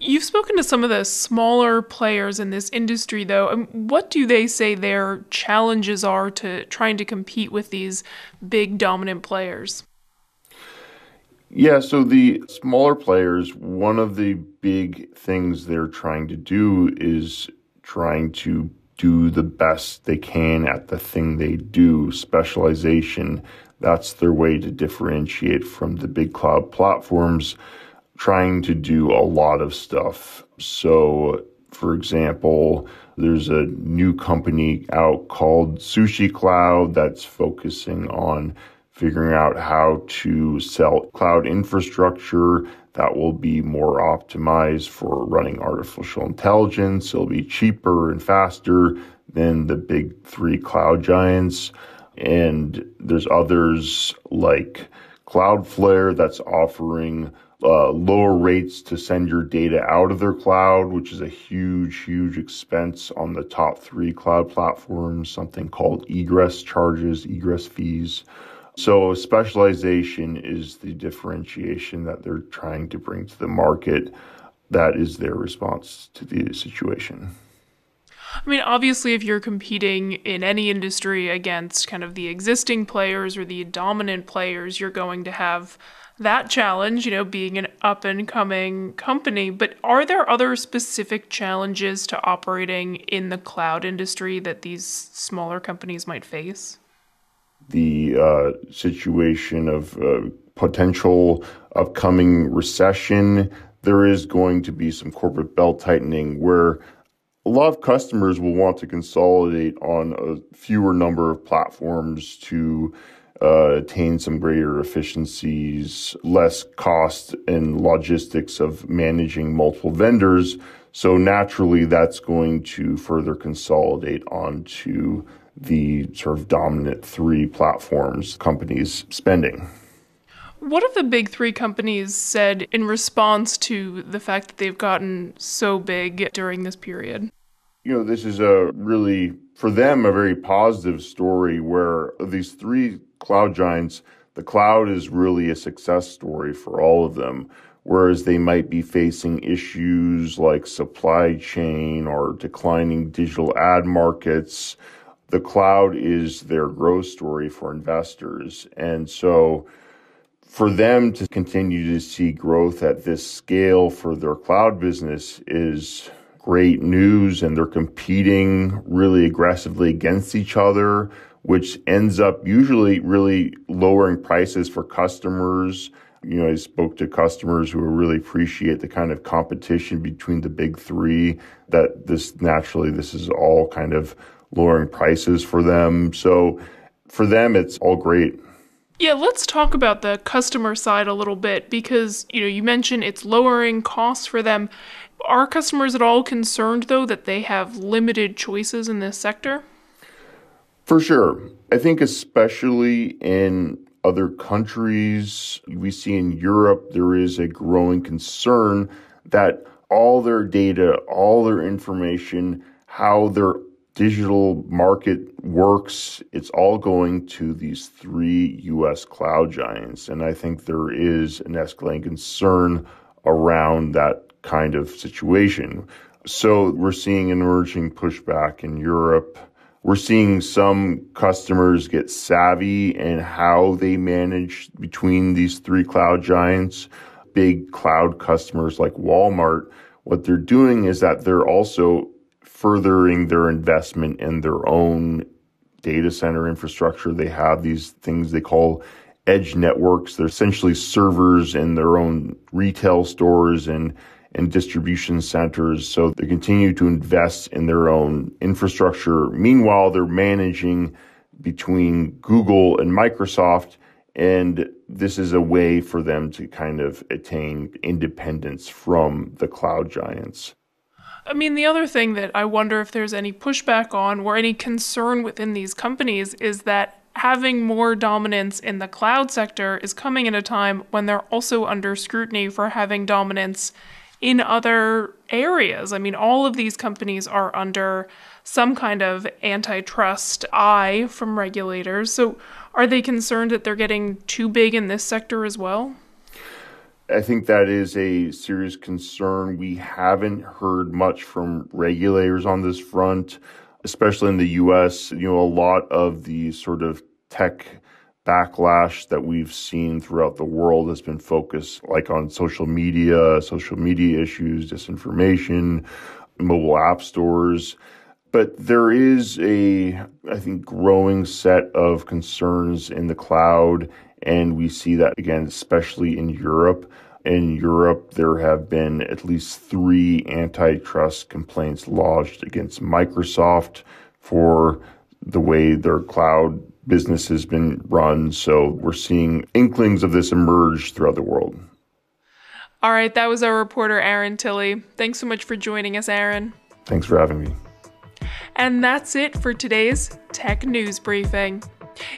You've spoken to some of the smaller players in this industry, though. Um, what do they say their challenges are to trying to compete with these big dominant players? Yeah, so the smaller players, one of the big things they're trying to do is trying to do the best they can at the thing they do, specialization. That's their way to differentiate from the big cloud platforms trying to do a lot of stuff. So, for example, there's a new company out called Sushi Cloud that's focusing on figuring out how to sell cloud infrastructure that will be more optimized for running artificial intelligence. It'll be cheaper and faster than the big three cloud giants. And there's others like Cloudflare that's offering uh, lower rates to send your data out of their cloud, which is a huge, huge expense on the top three cloud platforms, something called egress charges, egress fees. So, specialization is the differentiation that they're trying to bring to the market. That is their response to the situation. I mean, obviously, if you're competing in any industry against kind of the existing players or the dominant players, you're going to have that challenge, you know, being an up and coming company, but are there other specific challenges to operating in the cloud industry that these smaller companies might face? The uh, situation of uh, potential upcoming recession, there is going to be some corporate belt tightening where a lot of customers will want to consolidate on a fewer number of platforms to uh, attain some greater efficiencies, less cost and logistics of managing multiple vendors. So naturally, that's going to further consolidate onto the sort of dominant three platforms companies spending. What have the big three companies said in response to the fact that they've gotten so big during this period? You know, this is a really, for them, a very positive story where these three cloud giants, the cloud is really a success story for all of them. Whereas they might be facing issues like supply chain or declining digital ad markets, the cloud is their growth story for investors. And so for them to continue to see growth at this scale for their cloud business is great news. And they're competing really aggressively against each other, which ends up usually really lowering prices for customers. You know, I spoke to customers who really appreciate the kind of competition between the big three that this naturally, this is all kind of lowering prices for them. So for them, it's all great. Yeah, let's talk about the customer side a little bit because, you know, you mentioned it's lowering costs for them. Are customers at all concerned though that they have limited choices in this sector? For sure. I think especially in other countries, we see in Europe there is a growing concern that all their data, all their information, how their digital market works, it's all going to these three US cloud giants. And I think there is an escalating concern around that kind of situation. So we're seeing an emerging pushback in Europe. We're seeing some customers get savvy in how they manage between these three cloud giants. Big cloud customers like Walmart, what they're doing is that they're also furthering their investment in their own data center infrastructure. They have these things they call edge networks. They're essentially servers in their own retail stores and, and distribution centers. So they continue to invest in their own infrastructure. Meanwhile, they're managing between Google and Microsoft. And this is a way for them to kind of attain independence from the cloud giants. I mean, the other thing that I wonder if there's any pushback on or any concern within these companies is that having more dominance in the cloud sector is coming at a time when they're also under scrutiny for having dominance in other areas. I mean, all of these companies are under some kind of antitrust eye from regulators. So, are they concerned that they're getting too big in this sector as well? I think that is a serious concern. We haven't heard much from regulators on this front, especially in the US. You know, a lot of the sort of tech backlash that we've seen throughout the world has been focused like on social media, social media issues, disinformation, mobile app stores. But there is a, I think, growing set of concerns in the cloud and we see that again, especially in Europe. In Europe, there have been at least three antitrust complaints lodged against Microsoft for the way their cloud business has been run. So we're seeing inklings of this emerge throughout the world. All right, that was our reporter, Aaron Tilley. Thanks so much for joining us, Aaron. Thanks for having me. And that's it for today's Tech News Briefing.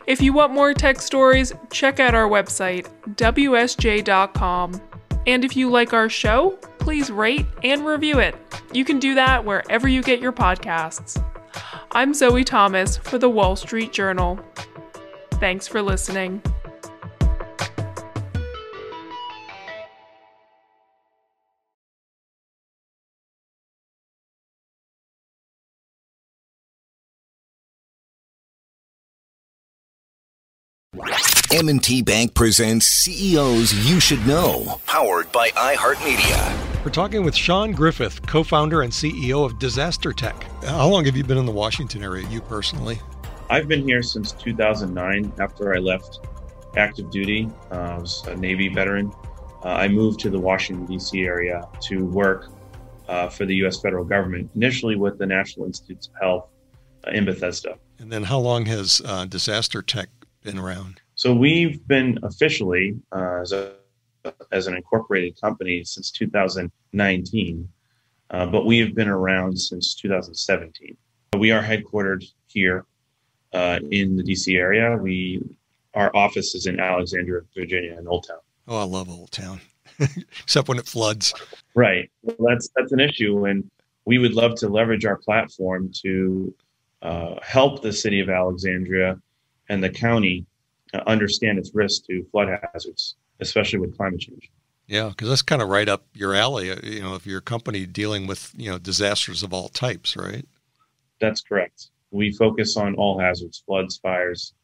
If you want more tech stories, check out our website, WSJ.com. And if you like our show, please rate and review it. You can do that wherever you get your podcasts. I'm Zoe Thomas for the Wall Street Journal. Thanks for listening. M&T Bank presents CEOs You Should Know, powered by iHeartMedia. We're talking with Sean Griffith, co founder and CEO of Disaster Tech. How long have you been in the Washington area, you personally? I've been here since 2009 after I left active duty. Uh, I was a Navy veteran. Uh, I moved to the Washington, D.C. area to work uh, for the U.S. federal government, initially with the National Institutes of Health uh, in Bethesda. And then how long has uh, Disaster Tech been around? So we've been officially uh, as, a, as an incorporated company since 2019, uh, but we have been around since 2017. We are headquartered here uh, in the DC area. We our office is in Alexandria, Virginia, in Old Town. Oh, I love Old Town, except when it floods. Right. Well, that's that's an issue, and we would love to leverage our platform to uh, help the city of Alexandria and the county understand its risk to flood hazards, especially with climate change. Yeah, because that's kind of right up your alley. Uh, you know, if you're a company dealing with you know disasters of all types, right? That's correct. We focus on all hazards: floods, fires,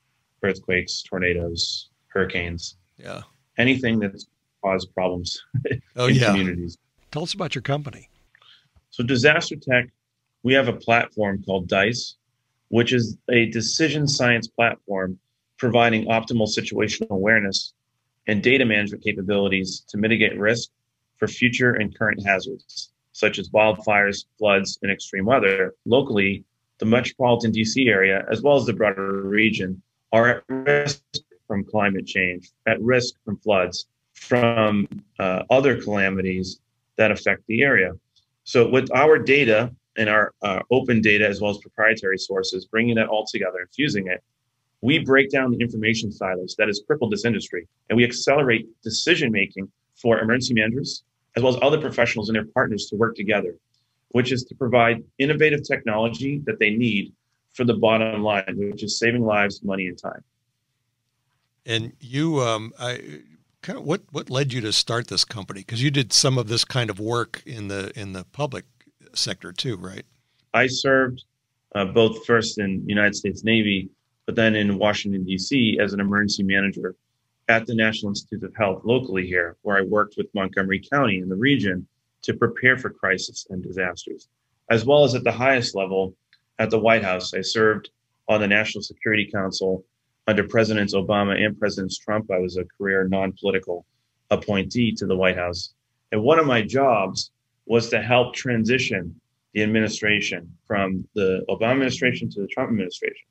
earthquakes, tornadoes, hurricanes. Yeah. Anything that's caused problems oh, in yeah. communities. Tell us about your company. So, Disaster Tech, we have a platform called DICE, which is a decision science platform providing optimal situational awareness and data management capabilities to mitigate risk for future and current hazards, such as wildfires, floods, and extreme weather. Locally, the metropolitan DC area, as well as the broader region, are at risk from climate change, at risk from floods, from uh, other calamities that affect the area. So, with our data and our uh, open data as well as proprietary sources, bringing that all together and fusing it, we break down the information silos that has crippled this industry and we accelerate decision making for emergency managers as well as other professionals and their partners to work together, which is to provide innovative technology that they need for the bottom line, which is saving lives, money, and time. And you, um, I kind of what what led you to start this company? Because you did some of this kind of work in the in the public sector too, right? I served uh, both first in United States Navy, but then in Washington D.C. as an emergency manager at the National Institutes of Health locally here, where I worked with Montgomery County in the region to prepare for crisis and disasters, as well as at the highest level at the White House. I served on the National Security Council under Presidents Obama and President Trump. I was a career non political appointee to the White House. And one of my jobs was to help transition the administration from the Obama administration to the Trump administration.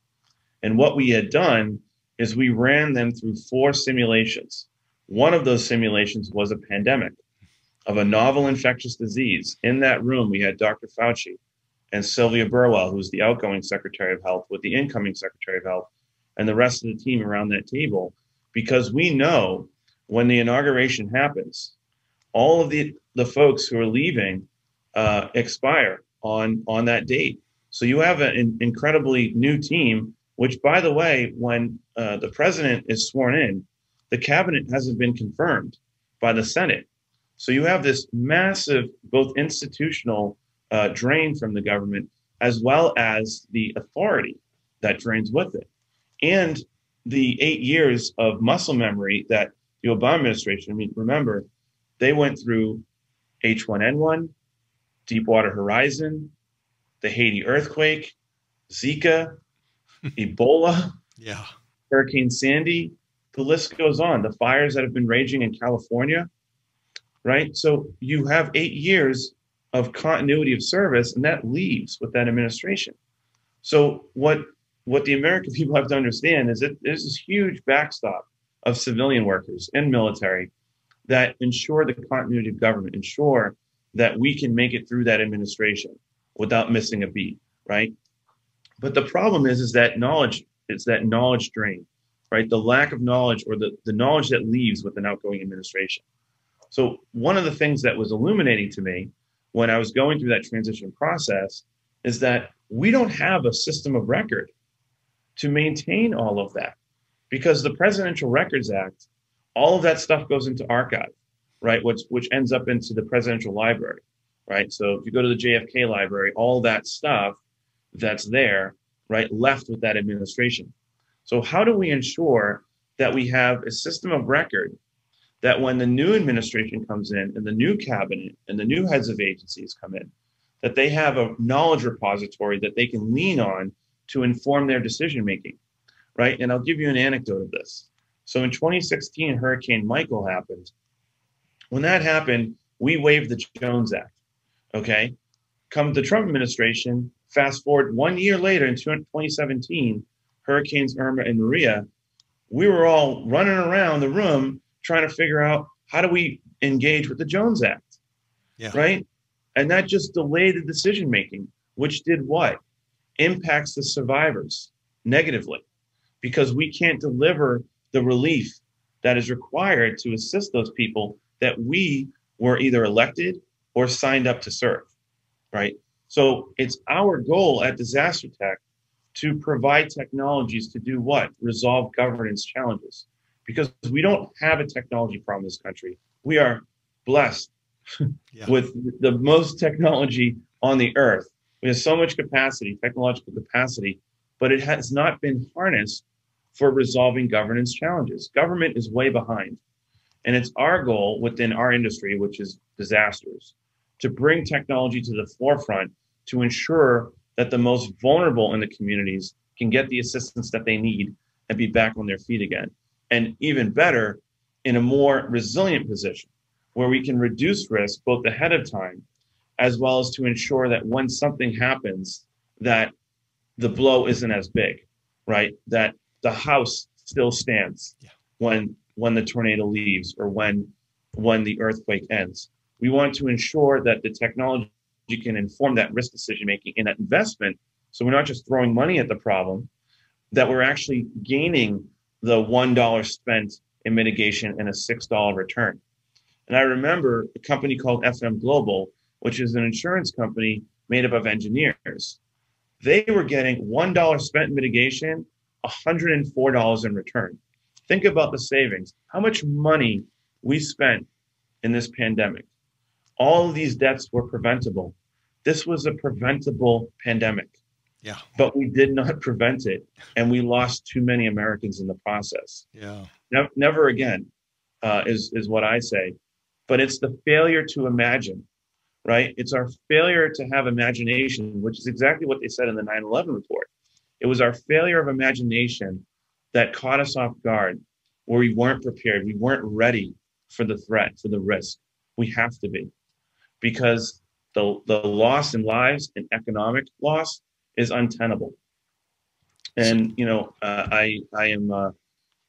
And what we had done is we ran them through four simulations. One of those simulations was a pandemic of a novel infectious disease. In that room, we had Dr. Fauci and Sylvia Burwell, who's the outgoing Secretary of Health, with the incoming Secretary of Health, and the rest of the team around that table, because we know when the inauguration happens, all of the, the folks who are leaving uh, expire on, on that date. So you have an incredibly new team, which, by the way, when uh, the president is sworn in, the cabinet hasn't been confirmed by the Senate. So you have this massive, both institutional uh, drain from the government, as well as the authority that drains with it. And the eight years of muscle memory that the Obama administration, I mean, remember, they went through H1N1, Deepwater Horizon, the Haiti earthquake, Zika, Ebola, yeah, Hurricane Sandy. The list goes on. The fires that have been raging in California, right? So you have eight years of continuity of service, and that leaves with that administration. So what what the American people have to understand is that there's this huge backstop of civilian workers and military that ensure the continuity of government, ensure that we can make it through that administration without missing a beat, right? But the problem is, is that knowledge is that knowledge drain, right? The lack of knowledge or the, the knowledge that leaves with an outgoing administration. So one of the things that was illuminating to me when I was going through that transition process is that we don't have a system of record to maintain all of that because the Presidential Records Act, all of that stuff goes into archive, right? Which which ends up into the presidential library, right? So if you go to the JFK library, all that stuff that's there, right, left with that administration. So how do we ensure that we have a system of record that when the new administration comes in and the new cabinet and the new heads of agencies come in, that they have a knowledge repository that they can lean on to inform their decision making, right? And I'll give you an anecdote of this. So in 2016, Hurricane Michael happened. When that happened, we waived the Jones Act. Okay. Come the Trump administration, fast forward one year later in 2017, Hurricanes Irma and Maria, we were all running around the room trying to figure out how do we engage with the Jones Act. Yeah. Right. And that just delayed the decision making, which did what? Impacts the survivors negatively because we can't deliver the relief that is required to assist those people that we were either elected or signed up to serve, right? So it's our goal at Disaster Tech to provide technologies to do what? Resolve governance challenges. Because we don't have a technology problem in this country. We are blessed with the most technology on the earth. We have so much capacity, technological capacity, but it has not been harnessed for resolving governance challenges. Government is way behind. And it's our goal within our industry, which is disasters, to bring technology to the forefront to ensure that the most vulnerable in the communities can get the assistance that they need and be back on their feet again. And even better, in a more resilient position where we can reduce risk both ahead of time as well as to ensure that when something happens that the blow isn't as big right? That the house still stands when when the tornado leaves or when when the earthquake ends we want to ensure that the technology can inform that risk decision making and that investment so we're not just throwing money at the problem that we're actually gaining the one dollar spent in mitigation and a six dollar return and I remember a company called FM Global, which is an insurance company made up of engineers. They were getting $1 spent in mitigation, $104 in return. Think about the savings. How much money we spent in this pandemic. All of these deaths were preventable. This was a preventable pandemic. Yeah. But we did not prevent it, and we lost too many Americans in the process. Yeah. Never, never again, uh, is is what I say but it's the failure to imagine, right? It's our failure to have imagination, which is exactly what they said in the 9 11 report. It was our failure of imagination that caught us off guard, where we weren't prepared. We weren't ready for the threat, for the risk. We have to be, because the, the loss in lives and economic loss is untenable. And, you know, uh, I, I am, uh,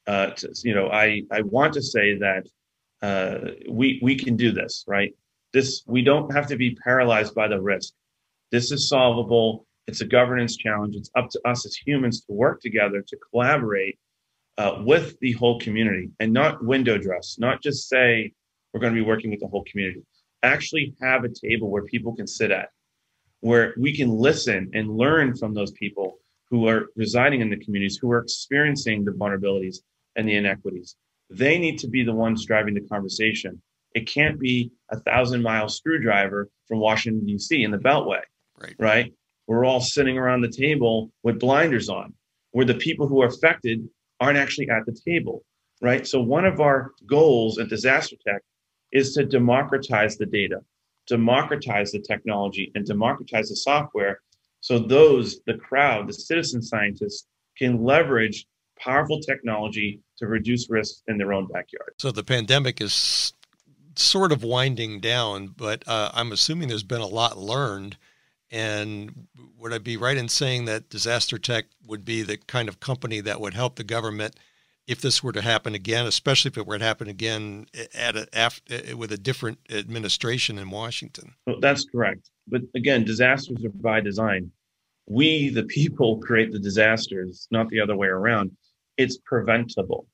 uh, you know, I, I want to say that uh, we we can do this, right? This we don't have to be paralyzed by the risk. This is solvable. It's a governance challenge. It's up to us as humans to work together to collaborate uh, with the whole community and not window dress, not just say we're going to be working with the whole community. Actually, have a table where people can sit at, where we can listen and learn from those people who are residing in the communities, who are experiencing the vulnerabilities and the inequities they need to be the ones driving the conversation. It can't be a thousand mile screwdriver from Washington, D.C. in the Beltway. Right. Right. We're all sitting around the table with blinders on, where the people who are affected aren't actually at the table. Right. So, one of our goals at Disaster Tech is to democratize the data, democratize the technology, and democratize the software so those, the crowd, the citizen scientists, can leverage powerful technology to reduce risks in their own backyard. So the pandemic is sort of winding down, but uh, I'm assuming there's been a lot learned. And would I be right in saying that Disaster Tech would be the kind of company that would help the government if this were to happen again, especially if it were to happen again at a, after, eh, with a different administration in Washington? Well, that's correct. But again, disasters are by design. We, the people, create the disasters, not the other way around it's preventable.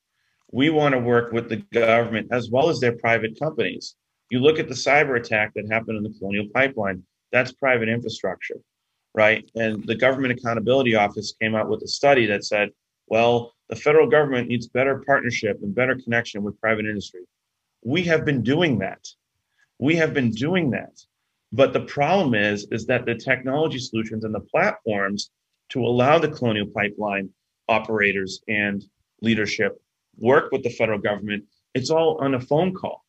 We want to work with the government as well as their private companies. You look at the cyber attack that happened in the Colonial Pipeline, that's private infrastructure, right? And the Government Accountability Office came out with a study that said, well, the federal government needs better partnership and better connection with private industry. We have been doing that. We have been doing that. But the problem is, is that the technology solutions and the platforms to allow the Colonial Pipeline operators and leadership work with the federal government, it's all on a phone call.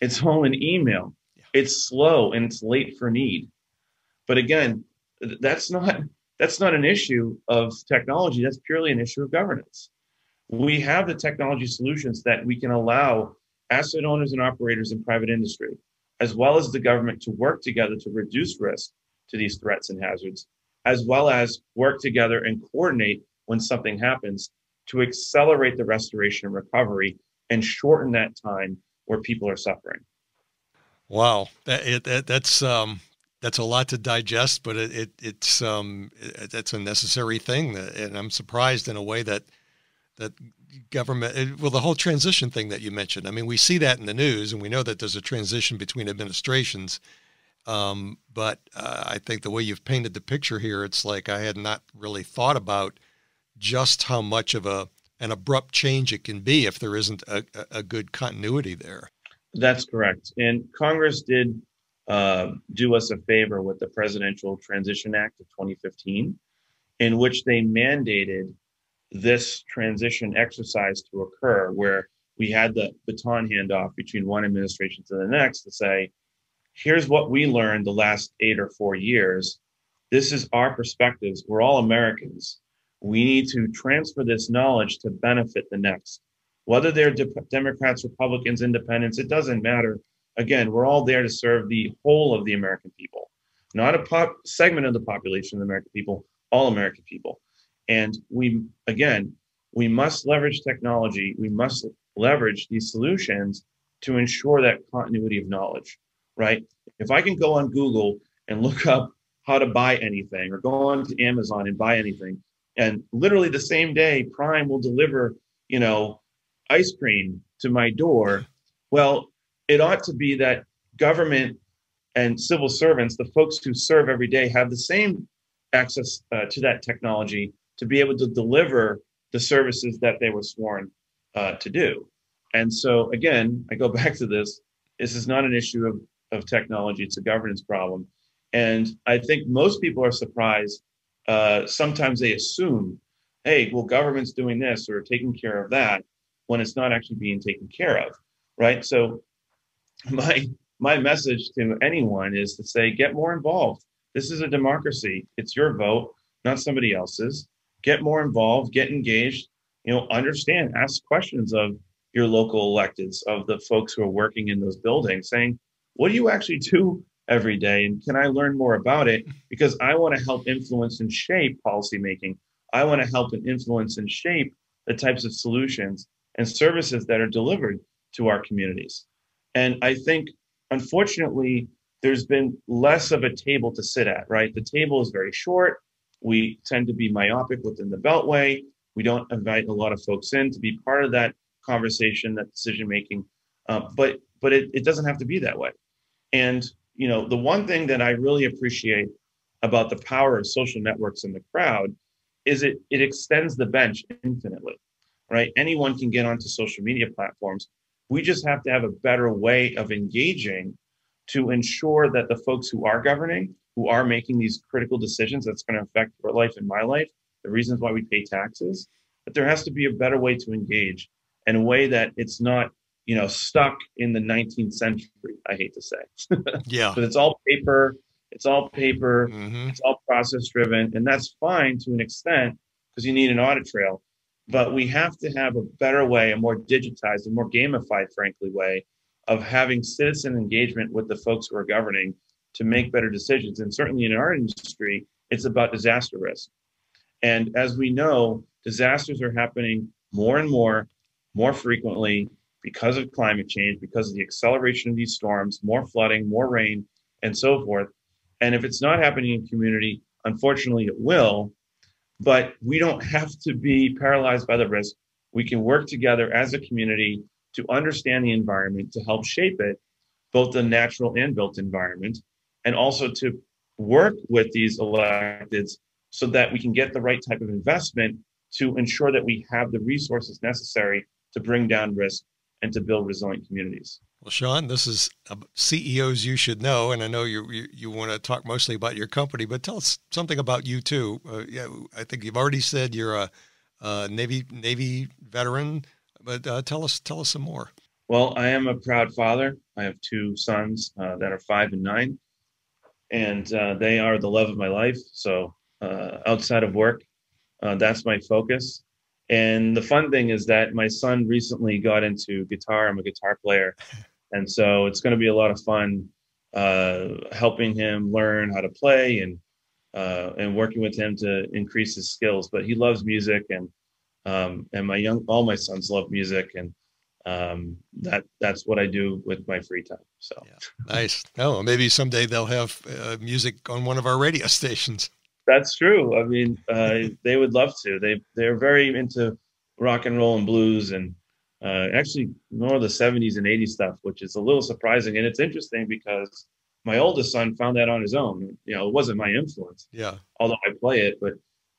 It's all an email. It's slow and it's late for need. But again, that's not that's not an issue of technology. That's purely an issue of governance. We have the technology solutions that we can allow asset owners and operators in private industry, as well as the government, to work together to reduce risk to these threats and hazards, as well as work together and coordinate when something happens to accelerate the restoration and recovery and shorten that time where people are suffering. Wow, that, that, that's um, that's a lot to digest, but it, it it's um, it, that's a necessary thing, and I'm surprised in a way that that government well the whole transition thing that you mentioned. I mean, we see that in the news, and we know that there's a transition between administrations. Um, but uh, I think the way you've painted the picture here, it's like I had not really thought about just how much of a an abrupt change it can be if there isn't a, a good continuity there. That's correct. And Congress did uh, do us a favor with the Presidential Transition Act of 2015, in which they mandated this transition exercise to occur, where we had the baton handoff between one administration to the next to say, here's what we learned the last eight or four years. This is our perspectives. We're all Americans. We need to transfer this knowledge to benefit the next. Whether they're de- Democrats, Republicans, Independents, it doesn't matter. Again, we're all there to serve the whole of the American people, not a pop- segment of the population of the American people, all American people. And we, again, we must leverage technology. We must leverage these solutions to ensure that continuity of knowledge right? If I can go on Google and look up how to buy anything or go on to Amazon and buy anything, and literally the same day, Prime will deliver, you know, ice cream to my door. Well, it ought to be that government and civil servants, the folks who serve every day, have the same access uh, to that technology to be able to deliver the services that they were sworn uh, to do. And so, again, I go back to this. This is not an issue of of technology. It's a governance problem. And I think most people are surprised. Uh, sometimes they assume, hey, well, government's doing this or taking care of that when it's not actually being taken care of, right? So my my message to anyone is to say, get more involved. This is a democracy. It's your vote, not somebody else's. Get more involved, get engaged, you know, understand, ask questions of your local electeds, of the folks who are working in those buildings, saying, what do you actually do every day? And can I learn more about it? Because I want to help influence and shape policymaking. I want to help and influence and shape the types of solutions and services that are delivered to our communities. And I think, unfortunately, there's been less of a table to sit at, right? The table is very short. We tend to be myopic within the Beltway. We don't invite a lot of folks in to be part of that conversation, that decision making. Uh, but but it, it doesn't have to be that way. And you know, the one thing that I really appreciate about the power of social networks in the crowd is it it extends the bench infinitely, right? Anyone can get onto social media platforms. We just have to have a better way of engaging to ensure that the folks who are governing, who are making these critical decisions that's going to affect your life and my life, the reasons why we pay taxes, that there has to be a better way to engage in a way that it's not you know, stuck in the 19th century. I hate to say, yeah, but it's all paper. It's all paper. Mm-hmm. It's all process driven, and that's fine to an extent because you need an audit trail. But we have to have a better way, a more digitized, a more gamified, frankly, way of having citizen engagement with the folks who are governing to make better decisions. And certainly in our industry, it's about disaster risk. And as we know, disasters are happening more and more, more frequently, because of climate change, because of the acceleration of these storms, more flooding, more rain, and so forth. And if it's not happening in community, unfortunately it will, but we don't have to be paralyzed by the risk. We can work together as a community to understand the environment, to help shape it, both the natural and built environment, and also to work with these electeds so that we can get the right type of investment to ensure that we have the resources necessary to bring down risk and to build resilient communities. Well, Sean, this is CEOs you should know, and I know you you, you want to talk mostly about your company, but tell us something about you too. Uh, yeah, I think you've already said you're a, a Navy Navy veteran, but uh, tell us tell us some more. Well, I am a proud father. I have two sons uh, that are five and nine, and uh, they are the love of my life. So uh, outside of work, uh, that's my focus. And the fun thing is that my son recently got into guitar. I'm a guitar player, and so it's going to be a lot of fun uh, helping him learn how to play and uh, and working with him to increase his skills. But he loves music, and um, and my young all my sons love music, and um, that that's what I do with my free time. So Nice. Oh, maybe someday they'll have uh, music on one of our radio stations. That's true. I mean, uh, they would love to. They they're very into rock and roll and blues, and uh, actually more of the '70s and '80s stuff, which is a little surprising. And it's interesting because my oldest son found that on his own. You know, it wasn't my influence. Yeah. although I play it. But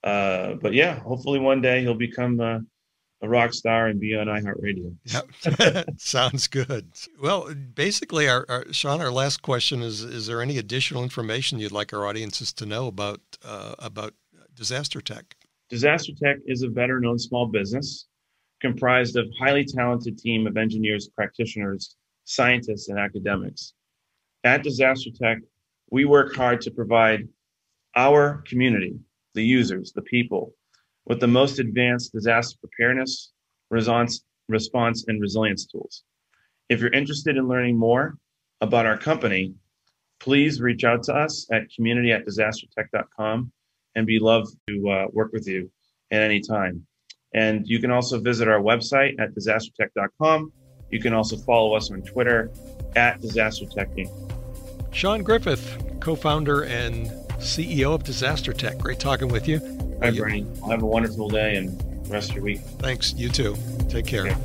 uh, but yeah, hopefully one day he'll become a, rock star and be on iHeartRadio. Yep. Sounds good. Well, basically, our, our Sean, our last question is: Is there any additional information you'd like our audiences to know about uh, about disaster tech? Disaster Tech is a better known small business comprised of highly talented team of engineers, practitioners, scientists, and academics. At Disaster Tech, we work hard to provide our community, the users, the people, with the most advanced disaster preparedness, response, response and resilience tools. If you're interested in learning more about our company, please reach out to us at community at disastertech.com and be love to uh, work with you at any time. And you can also visit our website at disastertech.com. You can also follow us on Twitter at disastertech. Sean Griffin, co-founder and CEO of Disaster Tech. Great talking with you. Hi, Bernie. Have a wonderful day and rest of your week. Thanks. You too. Take care.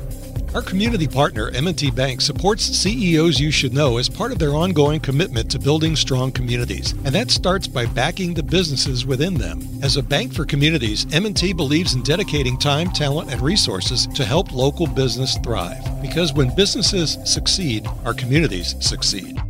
Our community partner, M&T Bank, supports CEOs you should know as part of their ongoing commitment to building strong communities. And that starts by backing the businesses within them. As a bank for communities, M&T believes in dedicating time, talent, and resources to help local business thrive. Because when businesses succeed, our communities succeed.